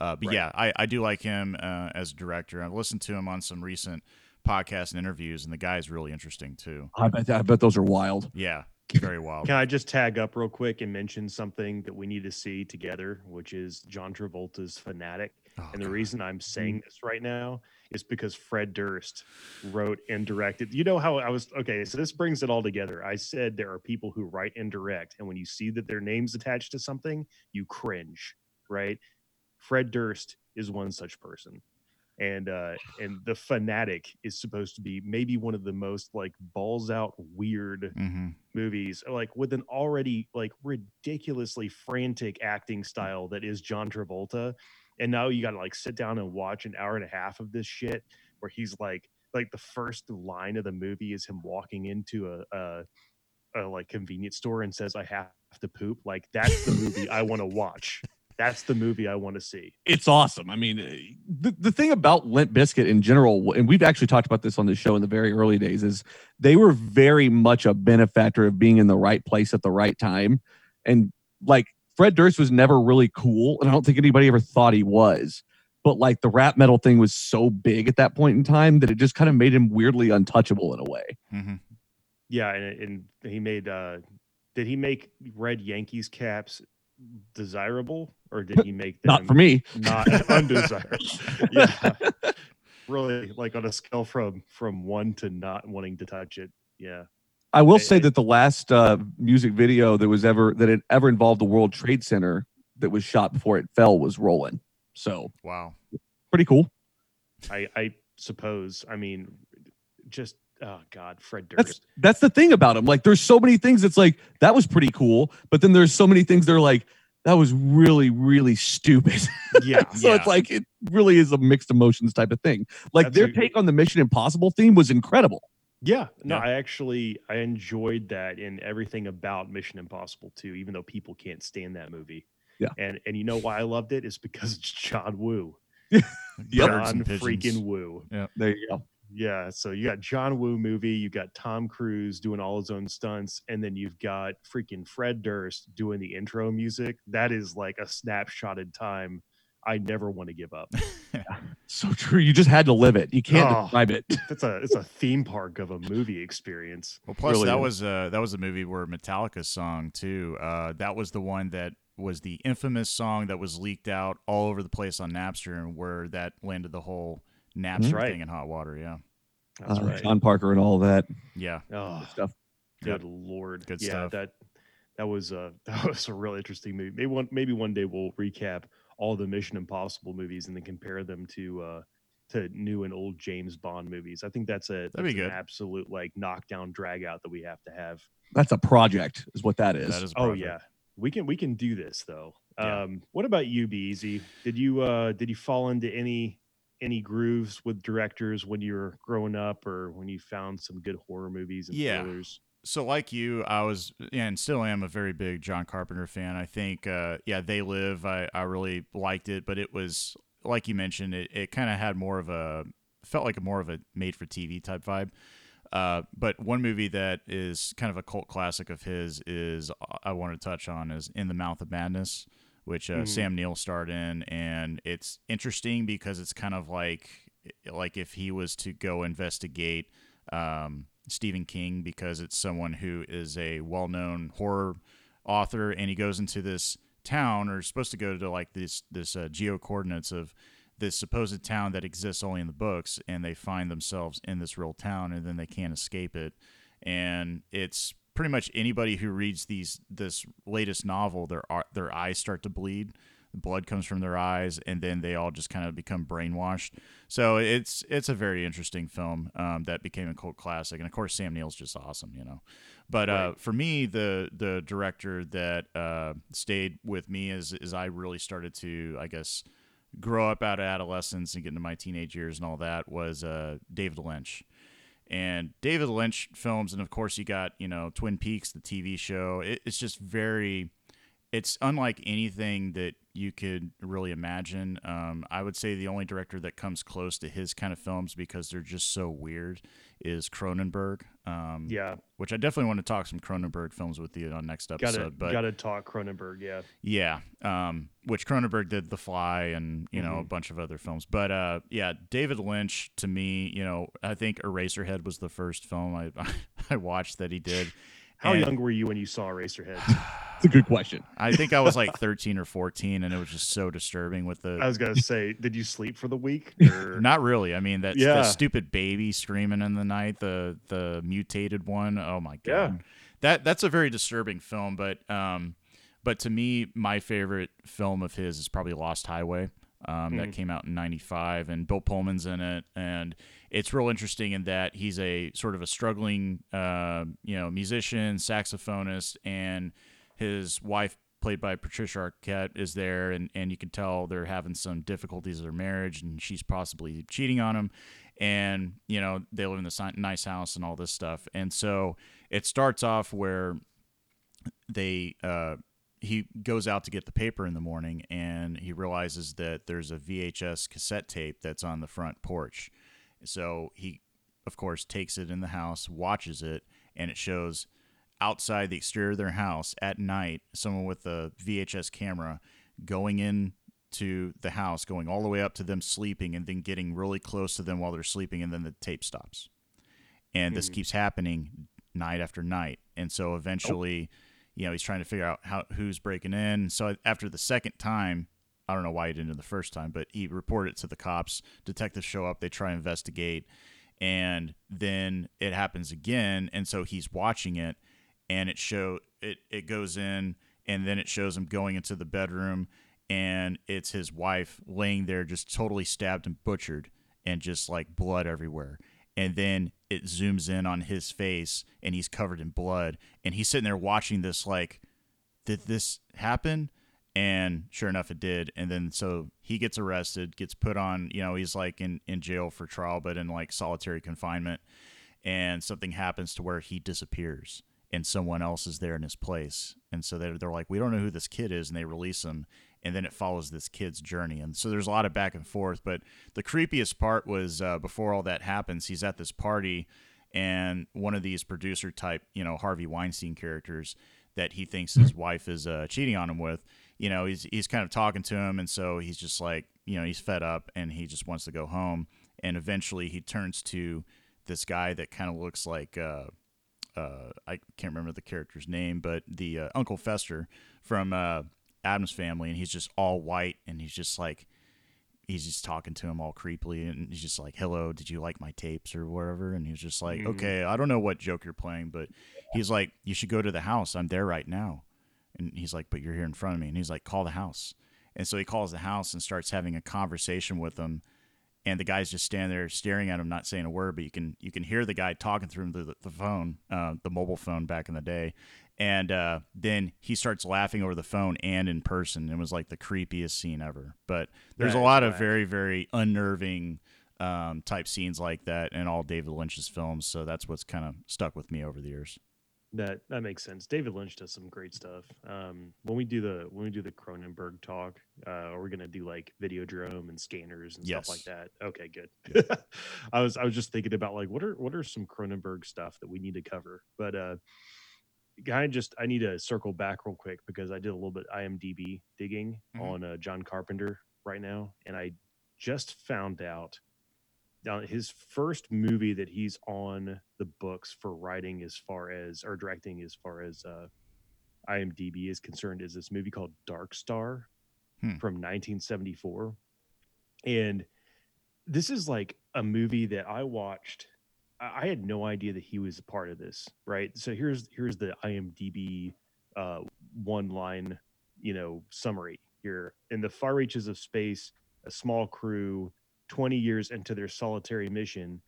Uh, but Right. yeah, I, I do like him uh, as a director. I've listened to him on some recent podcasts and interviews, and the guy is really interesting too. I bet, I bet those are wild. Yeah, very wild. Can I just tag up real quick and mention something that we need to see together, which is John Travolta's Fanatic. Oh, And the God. reason I'm saying this right now is because Fred Durst wrote and directed. You know how I was okay, so this brings it all together. I said there are people who write and direct, and when you see that their name's attached to something, you cringe, right? Fred Durst is one such person. And uh and the fanatic is supposed to be maybe one of the most like balls out weird Mhm. movies like with an already like ridiculously frantic acting style that is John Travolta and now you got to like sit down and watch an hour and a half of this shit where he's like like the first line of the movie is him walking into a, a, a like convenience store and says I have to poop like that's the movie I want to watch That's the movie I want to see. it's awesome. I mean, the, the thing about Limp Bizkit in general, and we've actually talked about this on the show in the very early days, is they were very much a benefactor of being in the right place at the right time. And like Fred Durst was never really cool, and I don't think anybody ever thought he was. But like the rap metal thing was so big at that point in time that it just kind of made him weirdly untouchable in a way. hmm Yeah, and, and he made. uh Did he make red Yankees caps desirable, or did he make them Not for me. not undesirable? yeah, really, like on a scale from from one to not wanting to touch it. Yeah, I will say that the last uh, music video that was ever that had ever involved the World Trade Center that was shot before it fell was rolling. So Wow. pretty cool. I I suppose. I mean, just oh god, Fred That's Durst. that's the thing about him. Like there's so many things that's like that was pretty cool, but then there's so many things that are like that was really really stupid. Yeah, so Yeah. it's like it really is a mixed emotions type of thing. Like That's their a- take on the Mission Impossible theme was incredible. Yeah, no, Yeah. I actually I enjoyed that in everything about Mission Impossible 2, even though people can't stand that movie. Yeah. And and you know why I loved it is because it's John Woo. Yep. Birds John and pigeons. freaking Woo. Yeah. There you go. Yeah, so you got John Woo movie, you got Tom Cruise doing all his own stunts, and then you've got freaking Fred Durst doing the intro music. That is like a snapshot in time. I never want to give up. So true. You just had to live it. You can't Oh. describe it. It's a it's a theme park of a movie experience. Well, plus Really that is. was uh, that was a movie where Metallica's song too. Uh, that was the one that was the infamous song that was leaked out all over the place on Napster, and where that landed the whole Napster right. thing in hot water. Yeah, That's Uh, right. John Parker and all that yeah, Oh, stuff. good lord Good yeah stuff. that that was uh that was a really interesting movie maybe one maybe one day we'll recap all the mission impossible movies and then compare them to uh to new and old james bond movies i think that's a That'd be that's an absolute like knockdown drag out that we have to have That's a project, is what that is. that is. a oh project. yeah we can we can do this though Yeah. um what about you B-Eazy? did you uh did you fall into any any grooves with directors when you were growing up or when you found some good horror movies and Yeah. thrillers so like you, I was and still am a very big John Carpenter fan. I think, uh, yeah, They Live. I, I really liked it, but it was like you mentioned, it, it kind of had more of a felt like a more of a made for TV type vibe. Uh, but one movie that is kind of a cult classic of his is uh, I want to touch on is In the Mouth of Madness, which uh, Mhm. Sam Neill starred in, and it's interesting because it's kind of like like if he was to go investigate um, Stephen King because it's someone who is a well-known horror author, and he goes into this town or supposed to go to like this this uh, geo coordinates of this supposed town that exists only in the books, and they find themselves in this real town, and then they can't escape it, and it's pretty much anybody who reads these this latest novel, their their eyes start to bleed. Blood comes from their eyes, and then they all just kind of become brainwashed. So it's it's a very interesting film um, that became a cult classic, and of course Sam Neill's just awesome, you know. But uh, Right. for me, the the director that uh, stayed with me is is I really started to, I guess, grow up out of adolescence and get into my teenage years and all that was uh, David Lynch. And David Lynch films, and of course you got you know Twin Peaks, the TV show. It, it's just very, it's unlike anything that you could really imagine. Um, I would say the only director that comes close to his kind of films because they're just so weird is Cronenberg. Um, yeah which I definitely want to talk some Cronenberg films with you on next gotta episode. but gotta talk cronenberg yeah yeah, um, which Cronenberg did The Fly and you know a Mhm. bunch of other films. But uh, yeah, David Lynch to me, you know, I think Eraserhead was the first film I I watched that he did. How And young were you when you saw eraserhead It's a good question. I think I was like 13 or 14, and it was just so disturbing with the. I was gonna say, did you sleep for the week? Or... not really. I mean, that Yeah. the stupid baby screaming in the night, the the mutated one. Oh my god. Yeah. That that's a very disturbing film, but um but to me my favorite film of his is probably Lost Highway. Um, that Mhm. came out in 95 and Bill Pullman's in it and it's real interesting in that he's a sort of a struggling uh, you know musician saxophonist and his wife played by Patricia Arquette is there and, and you can tell they're having some difficulties in their marriage and she's possibly cheating on him and you know they live in this nice house and all this stuff and so it starts off where they uh he goes out to get the paper in the morning and he realizes that there's a VHS cassette tape that's on the front porch. So he, of course, takes it in the house, watches it, and it shows outside the exterior of their house at night someone with a VHS camera going in to the house, going all the way up to them sleeping, and then getting really close to them while they're sleeping, and then the tape stops. And this Hmm. keeps happening night after night. And so eventually, you know, he's trying to figure out how who's breaking in. So after the second time, I don't know why he didn't do the first time, but he reported it to the cops. Detectives show up, they try investigate, and then it happens again. And so he's watching it, and it show it it goes in, and then it shows him going into the bedroom, and it's his wife laying there, just totally stabbed and butchered, and just like blood everywhere. And then it zooms in on his face, and he's covered in blood, and he's sitting there watching this like, did this happen? And sure enough it did. And then so he gets arrested gets put on you know he's like in in jail for trial but in like solitary confinement. And something happens to where he disappears and someone else is there in his place. And so they're, they're like we don't know who this kid is and they release him. And then it follows this kid's journey. And so there's a lot of back and forth but the creepiest part was uh, before all that happens he's at this party and one of these producer type you know harvey weinstein characters that he thinks his wife is uh, cheating on him with you know, he's he's kind of talking to him, and so he's just like, you know, he's fed up and he just wants to go home. And eventually, he turns to this guy that kind of looks like, uh, uh, I can't remember the character's name, but the uh, Uncle Fester from uh, Addams Family, and he's just all white, and he's just like, he's just talking to him all creepily, and he's just like, "Hello, did you like my tapes or whatever?" And he was just like, Mhm. "Okay, I don't know what joke you're playing, but he's like, you should go to the house. I'm there right now." And he's like, "But you're here in front of me." And he's like, "Call the house." And so he calls the house and starts having a conversation with them. And the guy's just standing there staring at him, not saying a word. But you can you can hear the guy talking through the, the phone, uh, the mobile phone back in the day. And uh, then he starts laughing over the phone and in person. It was like the creepiest scene ever. But there's That a lot of very very unnerving um, type scenes like that in all David Lynch's films. So that's what's kind of stuck with me over the years. That that makes sense. David Lynch does some great stuff. Um, when we do the when we do the Cronenberg talk, uh, are we gonna do like Videodrome and scanners and stuff like that? Okay, good. I was I was just thinking about like what are what are some Cronenberg stuff that we need to cover, but uh, kind of just I need to circle back real quick because I did a little bit IMDb digging Mhm. on uh, John Carpenter right now, and I just found out now his first movie that he's on the books for writing as far as or directing as far as uh IMDb is concerned is this movie called Dark Star Hmm. from 1974 and this is like a movie that I watched I I had no idea that he was a part of this right? So here's here's the IMDb uh one line you know summary here. In the far reaches of space a small crew 20 years into their solitary mission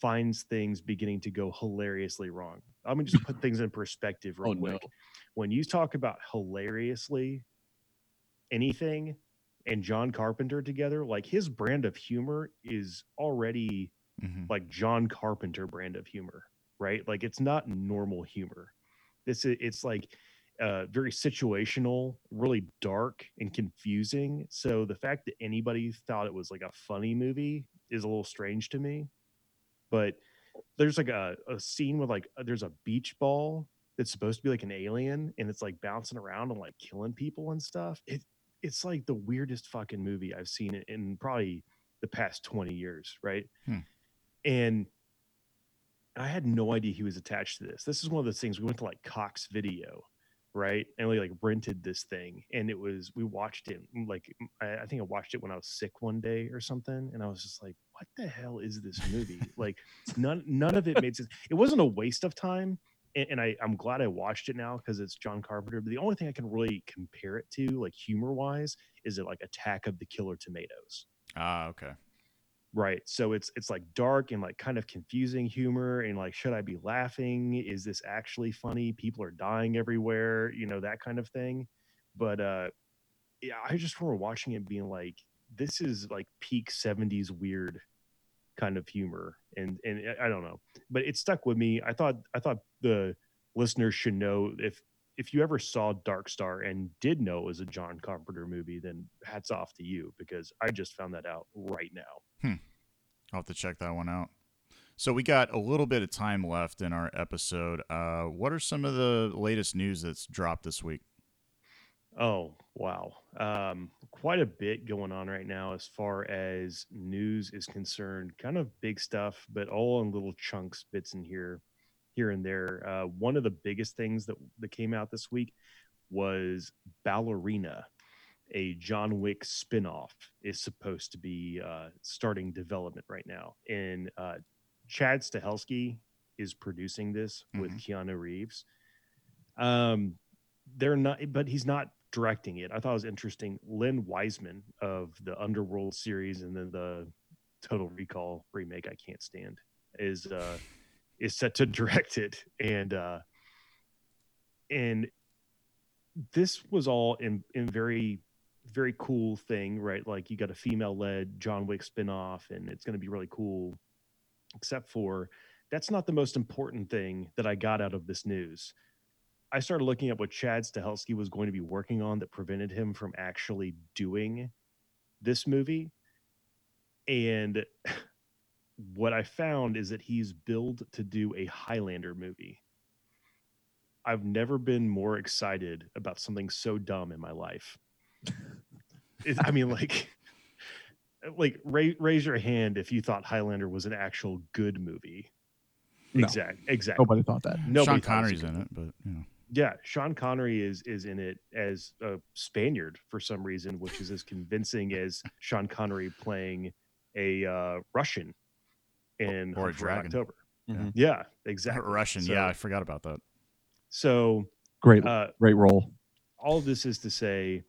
finds things beginning to go hilariously wrong. I'm gonna just put things in perspective real Oh, quick. no. When you talk about hilariously anything and John Carpenter together, like his brand of humor is already Mm-hmm. like John Carpenter brand of humor, right? Like it's not normal humor. This is it's like uh very situational, really dark and confusing. So the fact that anybody thought it was like a funny movie is a little strange to me. But there's like a, a scene with like there's a beach ball that's supposed to be like an alien and it's like bouncing around and like killing people and stuff. It it's like the weirdest fucking movie I've seen in, in probably the past 20 years, right? Hmm. And I had no idea he was attached to this. This is one of those things we went to like Cox Video, right? And we like rented this thing, and it was we watched it mm, like I, I think I watched it when I was sick one day or something, and I was just like, "What the hell is this movie?" like none none of it made sense. It wasn't a waste of time, and, and I I'm glad I watched it now because it's John Carpenter. But the only thing I can really compare it to, like humor wise, is it like Attack of the Killer Tomatoes. Ah, okay. Right. So it's it's like dark and like kind of confusing humor and like should I be laughing? Is this actually funny? People are dying everywhere, you know, that kind of thing. But uh yeah, I just remember watching it being like this is like peak 70s weird kind of humor and and I- don't know. But it stuck with me. I thought I thought the listeners should know if if you ever saw Dark Star and did know it was a John Carpenter movie, then hats off to you because I just found that out right now. I'll have to check that one out. So we got a little bit of time left in our episode. Uh, what are some of the latest news that's dropped this week? Oh, wow. Um, quite a bit going on right now as far as news is concerned. Kind of big stuff, but all in little chunks, bits in here, here and there. Uh, one of the biggest things that, that came out this week was Ballerina, a John Wick spinoff, is supposed to be uh, starting development right now. And uh, Chad Stahelski is producing this with Keanu Reeves. Um, they're not, but he's not directing it. I thought it was interesting. Len Wiseman of the Underworld series and then the Total Recall remake I can't stand is uh is set to direct it and uh and this was all in in very very cool thing, right? Like you got a female led John Wick spinoff and it's going to be really cool except for that's not the most important thing that I got out of this news. I started looking at what Chad Stahelski was going to be working on that prevented him from actually doing this movie. And what I found is that he's billed to do a Highlander movie. I've never been more excited about something so dumb in my life. It- I mean, like, like ra- raise your hand if you thought Highlander was an actual good movie. No. Exact, exactly. Nobody thought that. Nobody Sean thought it Connery's in it, but you know. yeah, Sean Connery is is in it as a Spaniard for some reason, which is as convincing as Sean Connery playing a uh, Russian in Or a Hunt for Red dragon. October. Mhm. Yeah, exactly. Russian, So- yeah, I forgot about that. So Great, uh, great role. all of this is to say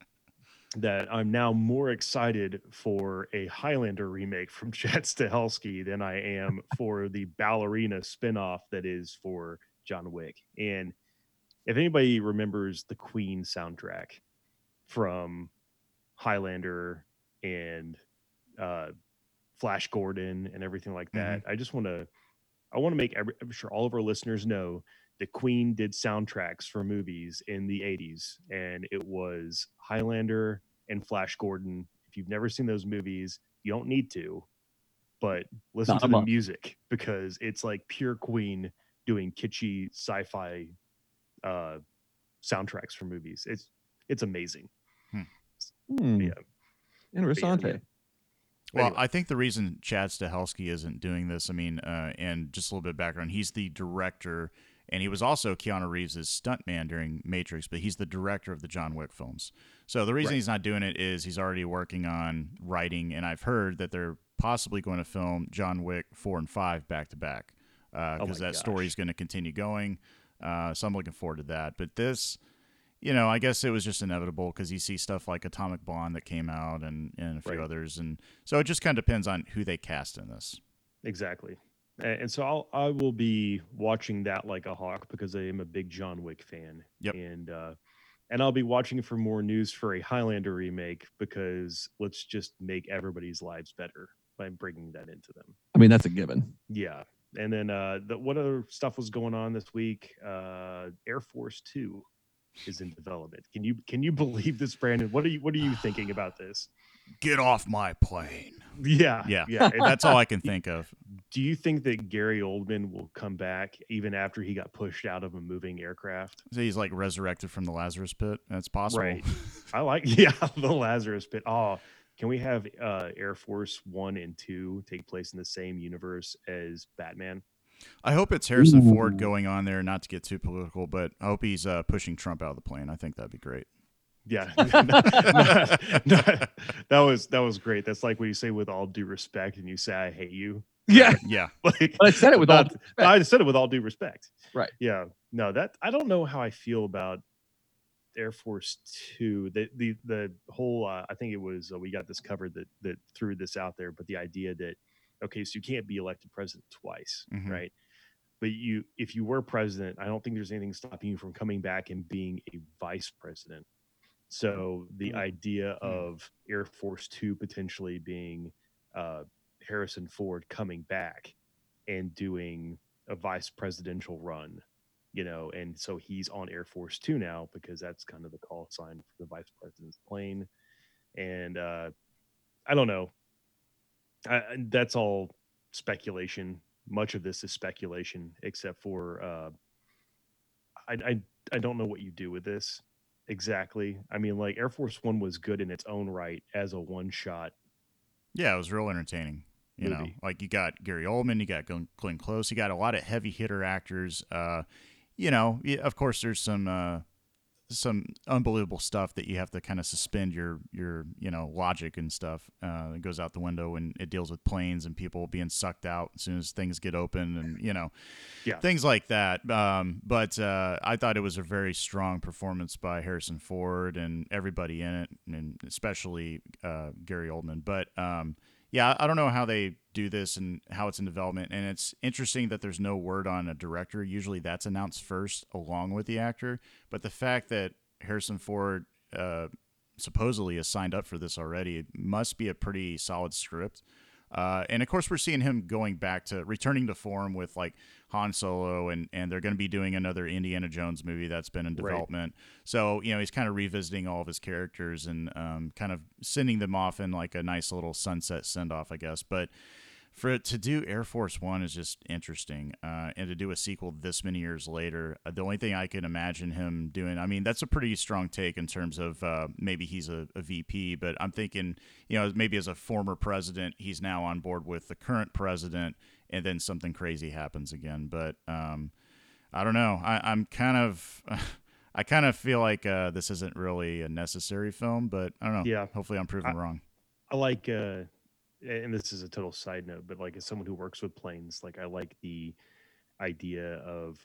that I'm now more excited for a Highlander remake from Chad Stahelski than I am for the ballerina spinoff that is for John Wick. And if anybody remembers the Queen soundtrack from Highlander and uh, Flash Gordon and everything like that, I just want to I want to make every, I'm sure all of our listeners know the Queen did soundtracks for movies in the 80s, and it was Highlander and Flash Gordon. If you've never seen those movies, you don't need to, but listen Not to the month. music because it's like pure Queen doing kitschy sci-fi uh, soundtracks for movies. It's it's amazing. Hmm. Yeah. Interessante. Well, Anyway. I think the reason Chad Stahelski isn't doing this, I mean, uh, and just a little bit of background, he's the director, and he was also Keanu Reeves' stuntman during Matrix, but he's the director of the John Wick films. So the reason Right. he's not doing it is he's already working on writing, and I've heard that they're possibly going to film John Wick 4 and 5 back to back because Oh my that story is going to continue going. Uh, so I'm looking forward to that. But this, you know, I guess it was just inevitable because you see stuff like Atomic Blonde that came out and, and a few Right. others. And so it just kind of depends on who they cast in this. Exactly. And so I'll I will be watching that like a hawk because I am a big John Wick fan. Yep. And uh and I'll be watching for more news for a Highlander remake because let's just make everybody's lives better by bringing that into them. I mean, that's a given. Yeah. And then uh the what other stuff was going on this week? Uh Air Force 2 is in development. Can you can you believe this Brandon? What are you what are you thinking about this? Get off my plane. Yeah. Yeah. Yeah. That's all I can think of. Do you think that Gary Oldman will come back even after he got pushed out of a moving aircraft? So he's like resurrected from the Lazarus pit. That's possible. Right. I like yeah, the Lazarus pit. Oh, can we have uh Air Force 1 and 2 take place in the same universe as Batman? I hope it's Harrison Ford going on there, not to get too political, but I hope he's uh, pushing Trump out of the plane. I think that'd be great. Yeah. No, no, that was that was great. That's like when you say with all due respect and you say I hate you. Yeah. Yeah. Like But I said it with all due respect. I said it with all due respect. Right. Yeah. No, that I don't know how I feel about Air Force Two. The the the whole uh, I think it was uh, we got this covered that that threw this out there, but the idea that okay, so you can't be elected president twice, Mhm. right? But you if you were president, I don't think there's anything stopping you from coming back and being a vice president. So the Hmm. idea of Air Force Two potentially being uh, Harrison Ford coming back and doing a vice presidential run you know, and so he's on Air Force Two now because that's kind of the call sign for the vice president's plane. And uh, I don't know. I, that's all speculation. Much of this is speculation, except for uh, I, I I don't know what you do with this exactly. I mean, like Air Force One was good in its own right as a one shot. Yeah, it was real entertaining. You know, like you got Gary Oldman, you got Glenn Glenn Close, you got a lot of heavy hitter actors. Uh, you know, of course, there's some uh, some unbelievable stuff that you have to kind of suspend your your you know logic and stuff. Uh, it goes out the window when it deals with planes and people being sucked out as soon as things get open, and you know, Yeah. things like that. Um, but uh, I thought it was a very strong performance by Harrison Ford and everybody in it, and especially uh, Gary Oldman. But um, yeah, I don't know how they do this and how it's in development. And it's interesting that there's no word on a director. Usually that's announced first along with the actor. But the fact that Harrison Ford uh, supposedly has signed up for this already must be a pretty solid script. Uh, and of course, we're seeing him going back to returning to form with like Han Solo, and, and they're going to be doing another Indiana Jones movie that's been in Right. development. So, you know, he's kind of revisiting all of his characters and um, kind of sending them off in like a nice little sunset send off, I guess. But for it to do Air Force One is just interesting, uh, and to do a sequel this many years later, uh, the only thing I can imagine him doing, I mean, that's a pretty strong take in terms of uh, maybe he's a, a VP, but I'm thinking, you know, maybe as a former president, he's now on board with the current president, and then something crazy happens again. But um, I don't know. I, I'm kind of. I kind of feel like uh, this isn't really a necessary film, but I don't know. Yeah. Hopefully, I'm proven I- wrong. I like uh and this is a total side note, but like as someone who works with planes, like I like the idea of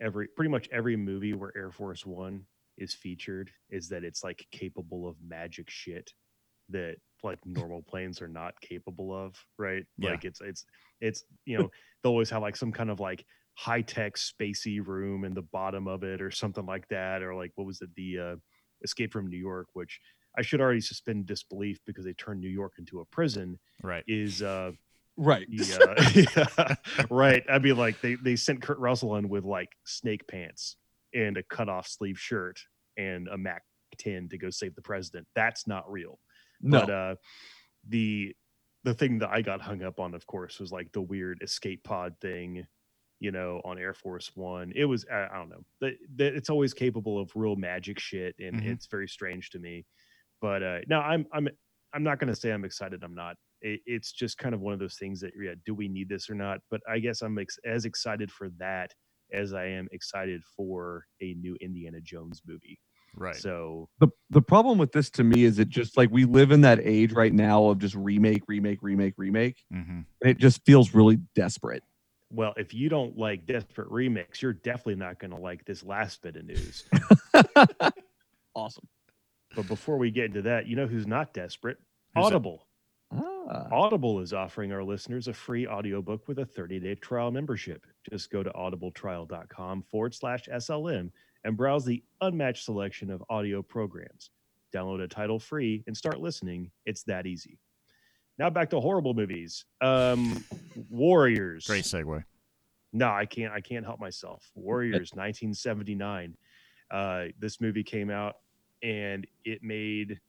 every pretty much every movie where Air Force One is featured is that it's like capable of magic shit that like normal planes are not capable of, right? Yeah. Like it's it's it's you know, they'll always have like some kind of like high tech spacey room in the bottom of it or something like that. Or like what was it, the uh Escape from New York, which I should already suspend disbelief because they turned New York into a prison. Right. Is uh, Right. the, uh right? I mean, like they they sent Kurt Russell in with like snake pants and a cut off sleeve shirt and a Mac 10 to go save the president. That's not real. No. But uh, the the thing that I got hung up on, of course, was like the weird escape pod thing. You know, on Air Force One, it was I, I don't know. That that it's always capable of real magic shit, and Mhm. it's very strange to me. But uh, no, I'm I'm I'm not going to say I'm excited. I'm not. It, it's just kind of one of those things that yeah, do we need this or not? But I guess I'm ex- as excited for that as I am excited for a new Indiana Jones movie. Right. So the the problem with this to me is it just like we live in that age right now of just remake, remake, remake, remake. mm-hmm. And it just feels really desperate. Well, if you don't like Desperate Remix, you're definitely not going to like this last bit of news. awesome. But before we get into that, you know who's not desperate? Who's? Audible. Ah. Audible is offering our listeners a free audiobook with a 30 day trial membership. Just go to audibletrial.com forward slash SLM and browse the unmatched selection of audio programs. Download a title free and start listening. It's that easy. Now back to horrible movies. Um, Warriors. Great segue. No, I can't. I can't help myself. Warriors, 1979. Uh, this movie came out, and it made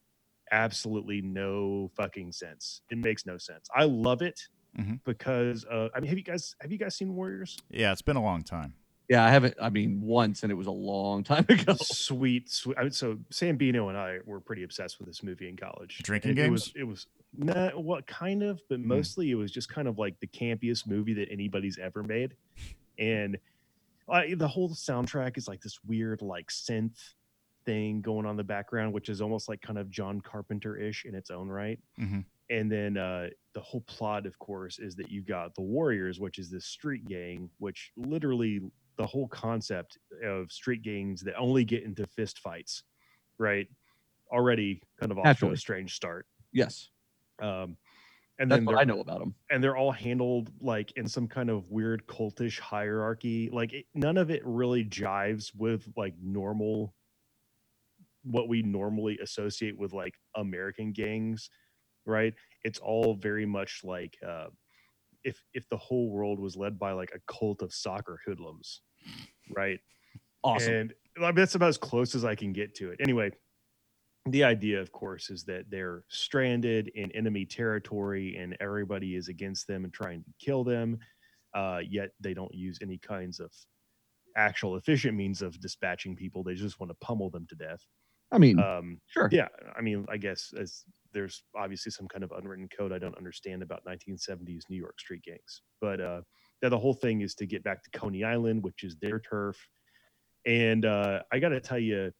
absolutely no fucking sense. It makes no sense. I love it Mhm. because uh, I mean, have you guys have you guys seen Warriors? Yeah, it's been a long time. Yeah, I haven't. I mean, once, and it was a long time ago. Sweet, sweet. I mean, so Sam Bino and I were pretty obsessed with this movie in college. Drinking it, It was. games? It was. Nah, what kind of? But mostly, it was just kind of like the campiest movie that anybody's ever made, and uh, the whole soundtrack is like this weird, like synth thing going on in the background, which is almost like kind of John Carpenter ish in its own right. Mhm. And then uh, the whole plot, of course, is that you've got the Warriors, which is this street gang, which literally the whole concept of street gangs that only get into fist fights, right? Already kind of off to a strange start. Yes, Um, and that's then what I know about them. and they're all handled like in some kind of weird cultish hierarchy. Like it, none of it really jives with like normal, what we normally associate with like American gangs, right? It's all very much like uh, if if the whole world was led by like a cult of soccer hoodlums, right? Awesome. And I mean, that's about as close as I can get to it. Anyway, the idea, of course, is that they're stranded in enemy territory and everybody is against them and trying to kill them. Uh, yet they don't use any kinds of actual efficient means of dispatching people. They just want to pummel them to death. I mean, Um, sure. yeah, I mean, I guess as there's obviously some kind of unwritten code I don't understand about 1970s New York street gangs, but uh, yeah, the whole thing is to get back to Coney Island, which is their turf. And uh, I got to tell you,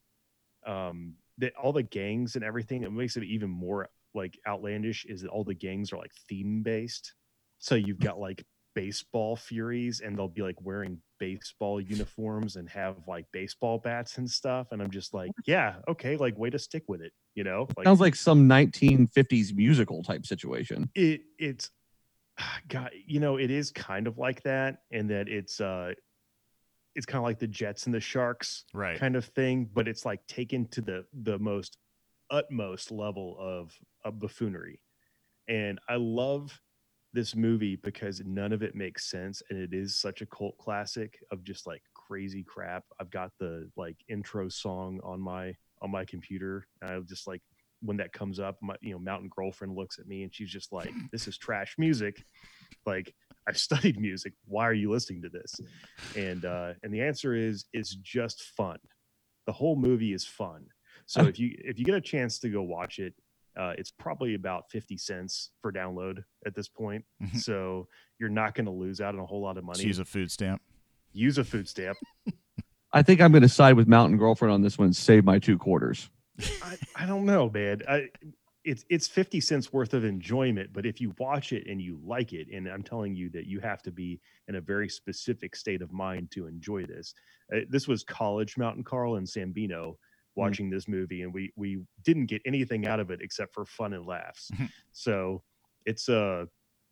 um, that all the gangs and everything, it makes it even more like outlandish. Is that all the gangs are like theme based? So you've got like baseball furies, and they'll be like wearing baseball uniforms and have like baseball bats and stuff. And I'm just like, yeah, okay, like way to stick with it, you know? Like Sounds like some 1950s musical type situation. it it's God, you know, it is kind of like that, and that it's uh it's kind of like the Jets and the Sharks Right. kind of thing, but it's like taken to the the most utmost level of, of buffoonery. And I love this movie because none of it makes sense and it is such a cult classic of just like crazy crap. I've got the like intro song on my on my computer. And I just like when that comes up, my you know, mountain girlfriend looks at me and she's just like, This is trash music. Like I've studied music. Why are you listening to this? And uh and the answer is it's just fun. The whole movie is fun. So if you if you get a chance to go watch it, uh, it's probably about 50 cents for download at this point. Mhm. so you're not going to lose out on a whole lot of money. Just use a food stamp. Use a food stamp. I think I'm going to side with Mountain Girlfriend on this one. Save my two quarters. I, I don't know, man. I, it's it's 50 cents worth of enjoyment, but if you watch it and you like it, and I'm telling you that you have to be in a very specific state of mind to enjoy this. Uh, this was college Mountain Karl and Sambino watching this movie, and we we didn't get anything out of it except for fun and laughs. Mhm. so it's a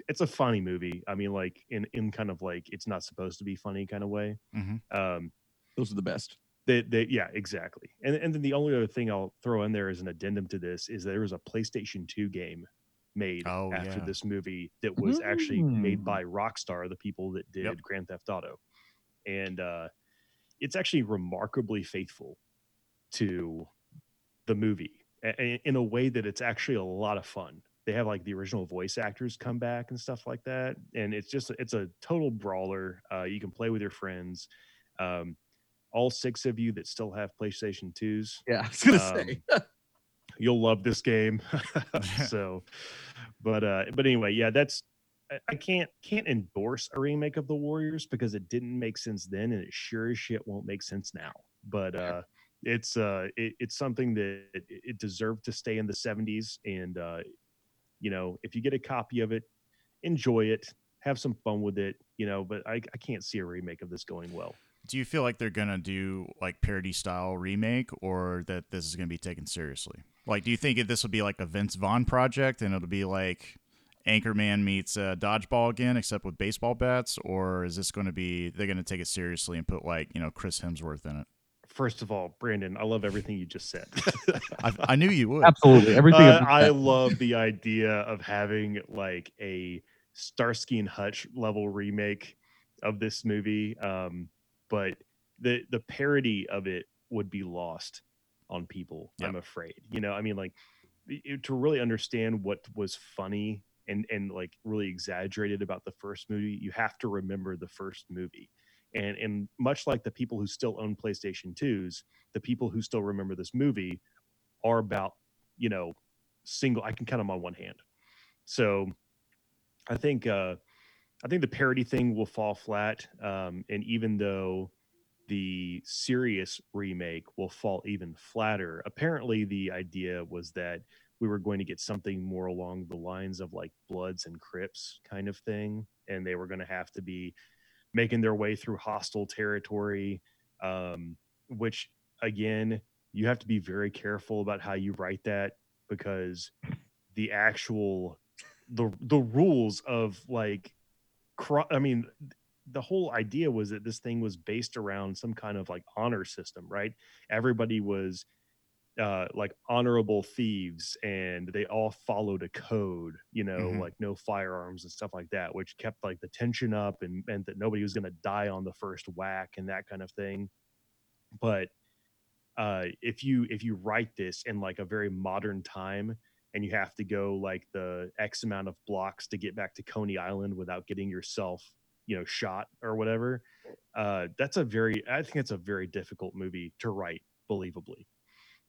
it's a funny movie. I mean, like in in kind of like it's not supposed to be funny kind of way. hmm Um, Those are the best. they, they, yeah, exactly. And and then the only other thing I'll throw in there as an addendum to this is there was a PlayStation 2 game made Oh, after yeah. this movie that was actually made Mm. by Rockstar, the people that did Yep. Grand Theft Auto. And uh it's actually remarkably faithful to the movie a- a- in a way that it's actually a lot of fun. They have like the original voice actors come back and stuff like that, and it's just it's a total brawler. Uh, you can play with your friends. Um, all six of you that still have PlayStation 2s, Yeah, I was going to Um, say. you'll love this game. so, but uh, but anyway, yeah, that's I, I can't can't endorse a remake of the Warriors because it didn't make sense then, and it sure as shit won't make sense now. But uh, it's uh, it, it's something that it, it deserved to stay in the '70s, and uh, you know, if you get a copy of it, enjoy it, have some fun with it, you know. But I, I can't see a remake of this going well. Do you feel like they're gonna do like parody style remake, or that this is gonna be taken seriously? Like, do you think this will be like a Vince Vaughn project, and it'll be like Anchorman meets uh, dodgeball again, except with baseball bats, or is this going to be they're gonna take it seriously and put like you know Chris Hemsworth in it? First of all, Brandon, I love everything you just said. I, I knew you would. Absolutely. Everything. Uh, I love the idea of having like a Starsky and Hutch level remake of this movie, um, but the the parody of it would be lost on people. I'm afraid. You know, I mean, like i- i- to really understand what was funny and and like really exaggerated about the first movie, you have to remember the first movie. And and much like the people who still own PlayStation 2s, the people who still remember this movie are about, you know, single I can count them on one hand. So I think uh I think the parody thing will fall flat. Um and even though the serious remake will fall even flatter, apparently the idea was that we were going to get something more along the lines of like Bloods and Crips kind of thing. And they were going to have to be making their way through hostile territory. Um, which again, you have to be very careful about how you write that because the actual the the rules of like cro- I mean the whole idea was that this thing was based around some kind of like honor system, right? Everybody was uh like honorable thieves and they all followed a code, you know, Mhm. like no firearms and stuff like that, which kept like the tension up and meant that nobody was going to die on the first whack and that kind of thing. but uh, if you if you write this in like a very modern time and you have to go like the x amount of blocks to get back to coney island without getting yourself you know shot or whatever uh, that's a very i think it's a very difficult movie to write believably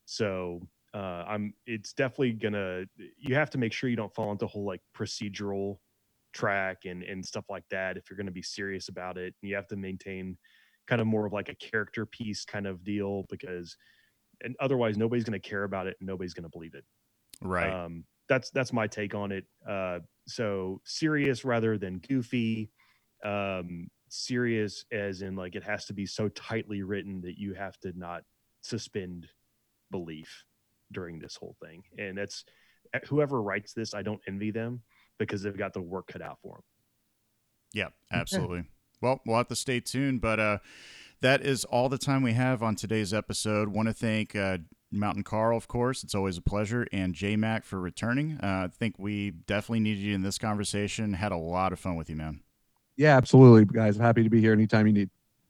so uh, i'm it's definitely gonna you have to make sure you don't fall into whole like procedural track and and stuff like that if you're to be serious about it. You have to maintain kind of more of like a character piece kind of deal because and otherwise nobody's to care about it and nobody's to believe it. Right. um that's that's my take on it. Uh so serious rather than goofy um serious as in like it has to be so tightly written that you have to not suspend belief during this whole thing and that's eh, whoever writes this i don't envy them because they've got the work cut out for them Yeah, absolutely. Well, we'll have to stay tuned, but uh, that is all the time we have on today's episode. Want to thank uh, Mountain Karl, of course. It's always a pleasure, and J-Mac for returning. Uh, I think we definitely needed you in this conversation. Had a lot of fun with you, man. Yeah, absolutely, guys. I'm happy to be here anytime you need.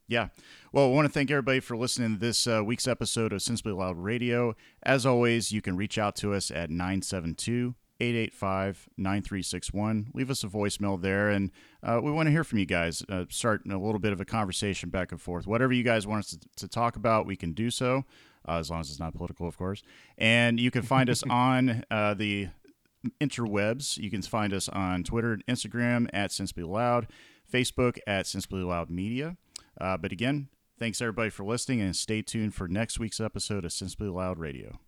Yeah. Well, I want to thank everybody for listening to this uh, week's episode of Sensibly Loud Radio. As always, you can reach out to us at 972 885 9361. Leave us a voicemail there, and uh, we want to hear from you guys. Uh, start a little bit of a conversation back and forth. Whatever you guys want us to, to talk about, we can do so, uh, as long as it's not political, of course. And you can find us on uh, the interwebs. You can find us on Twitter and Instagram at Sensibly Loud, Facebook at Sensibly Loud Media. Uh, but again, thanks everybody for listening and stay tuned for next week's episode of Sensibly Loud Radio.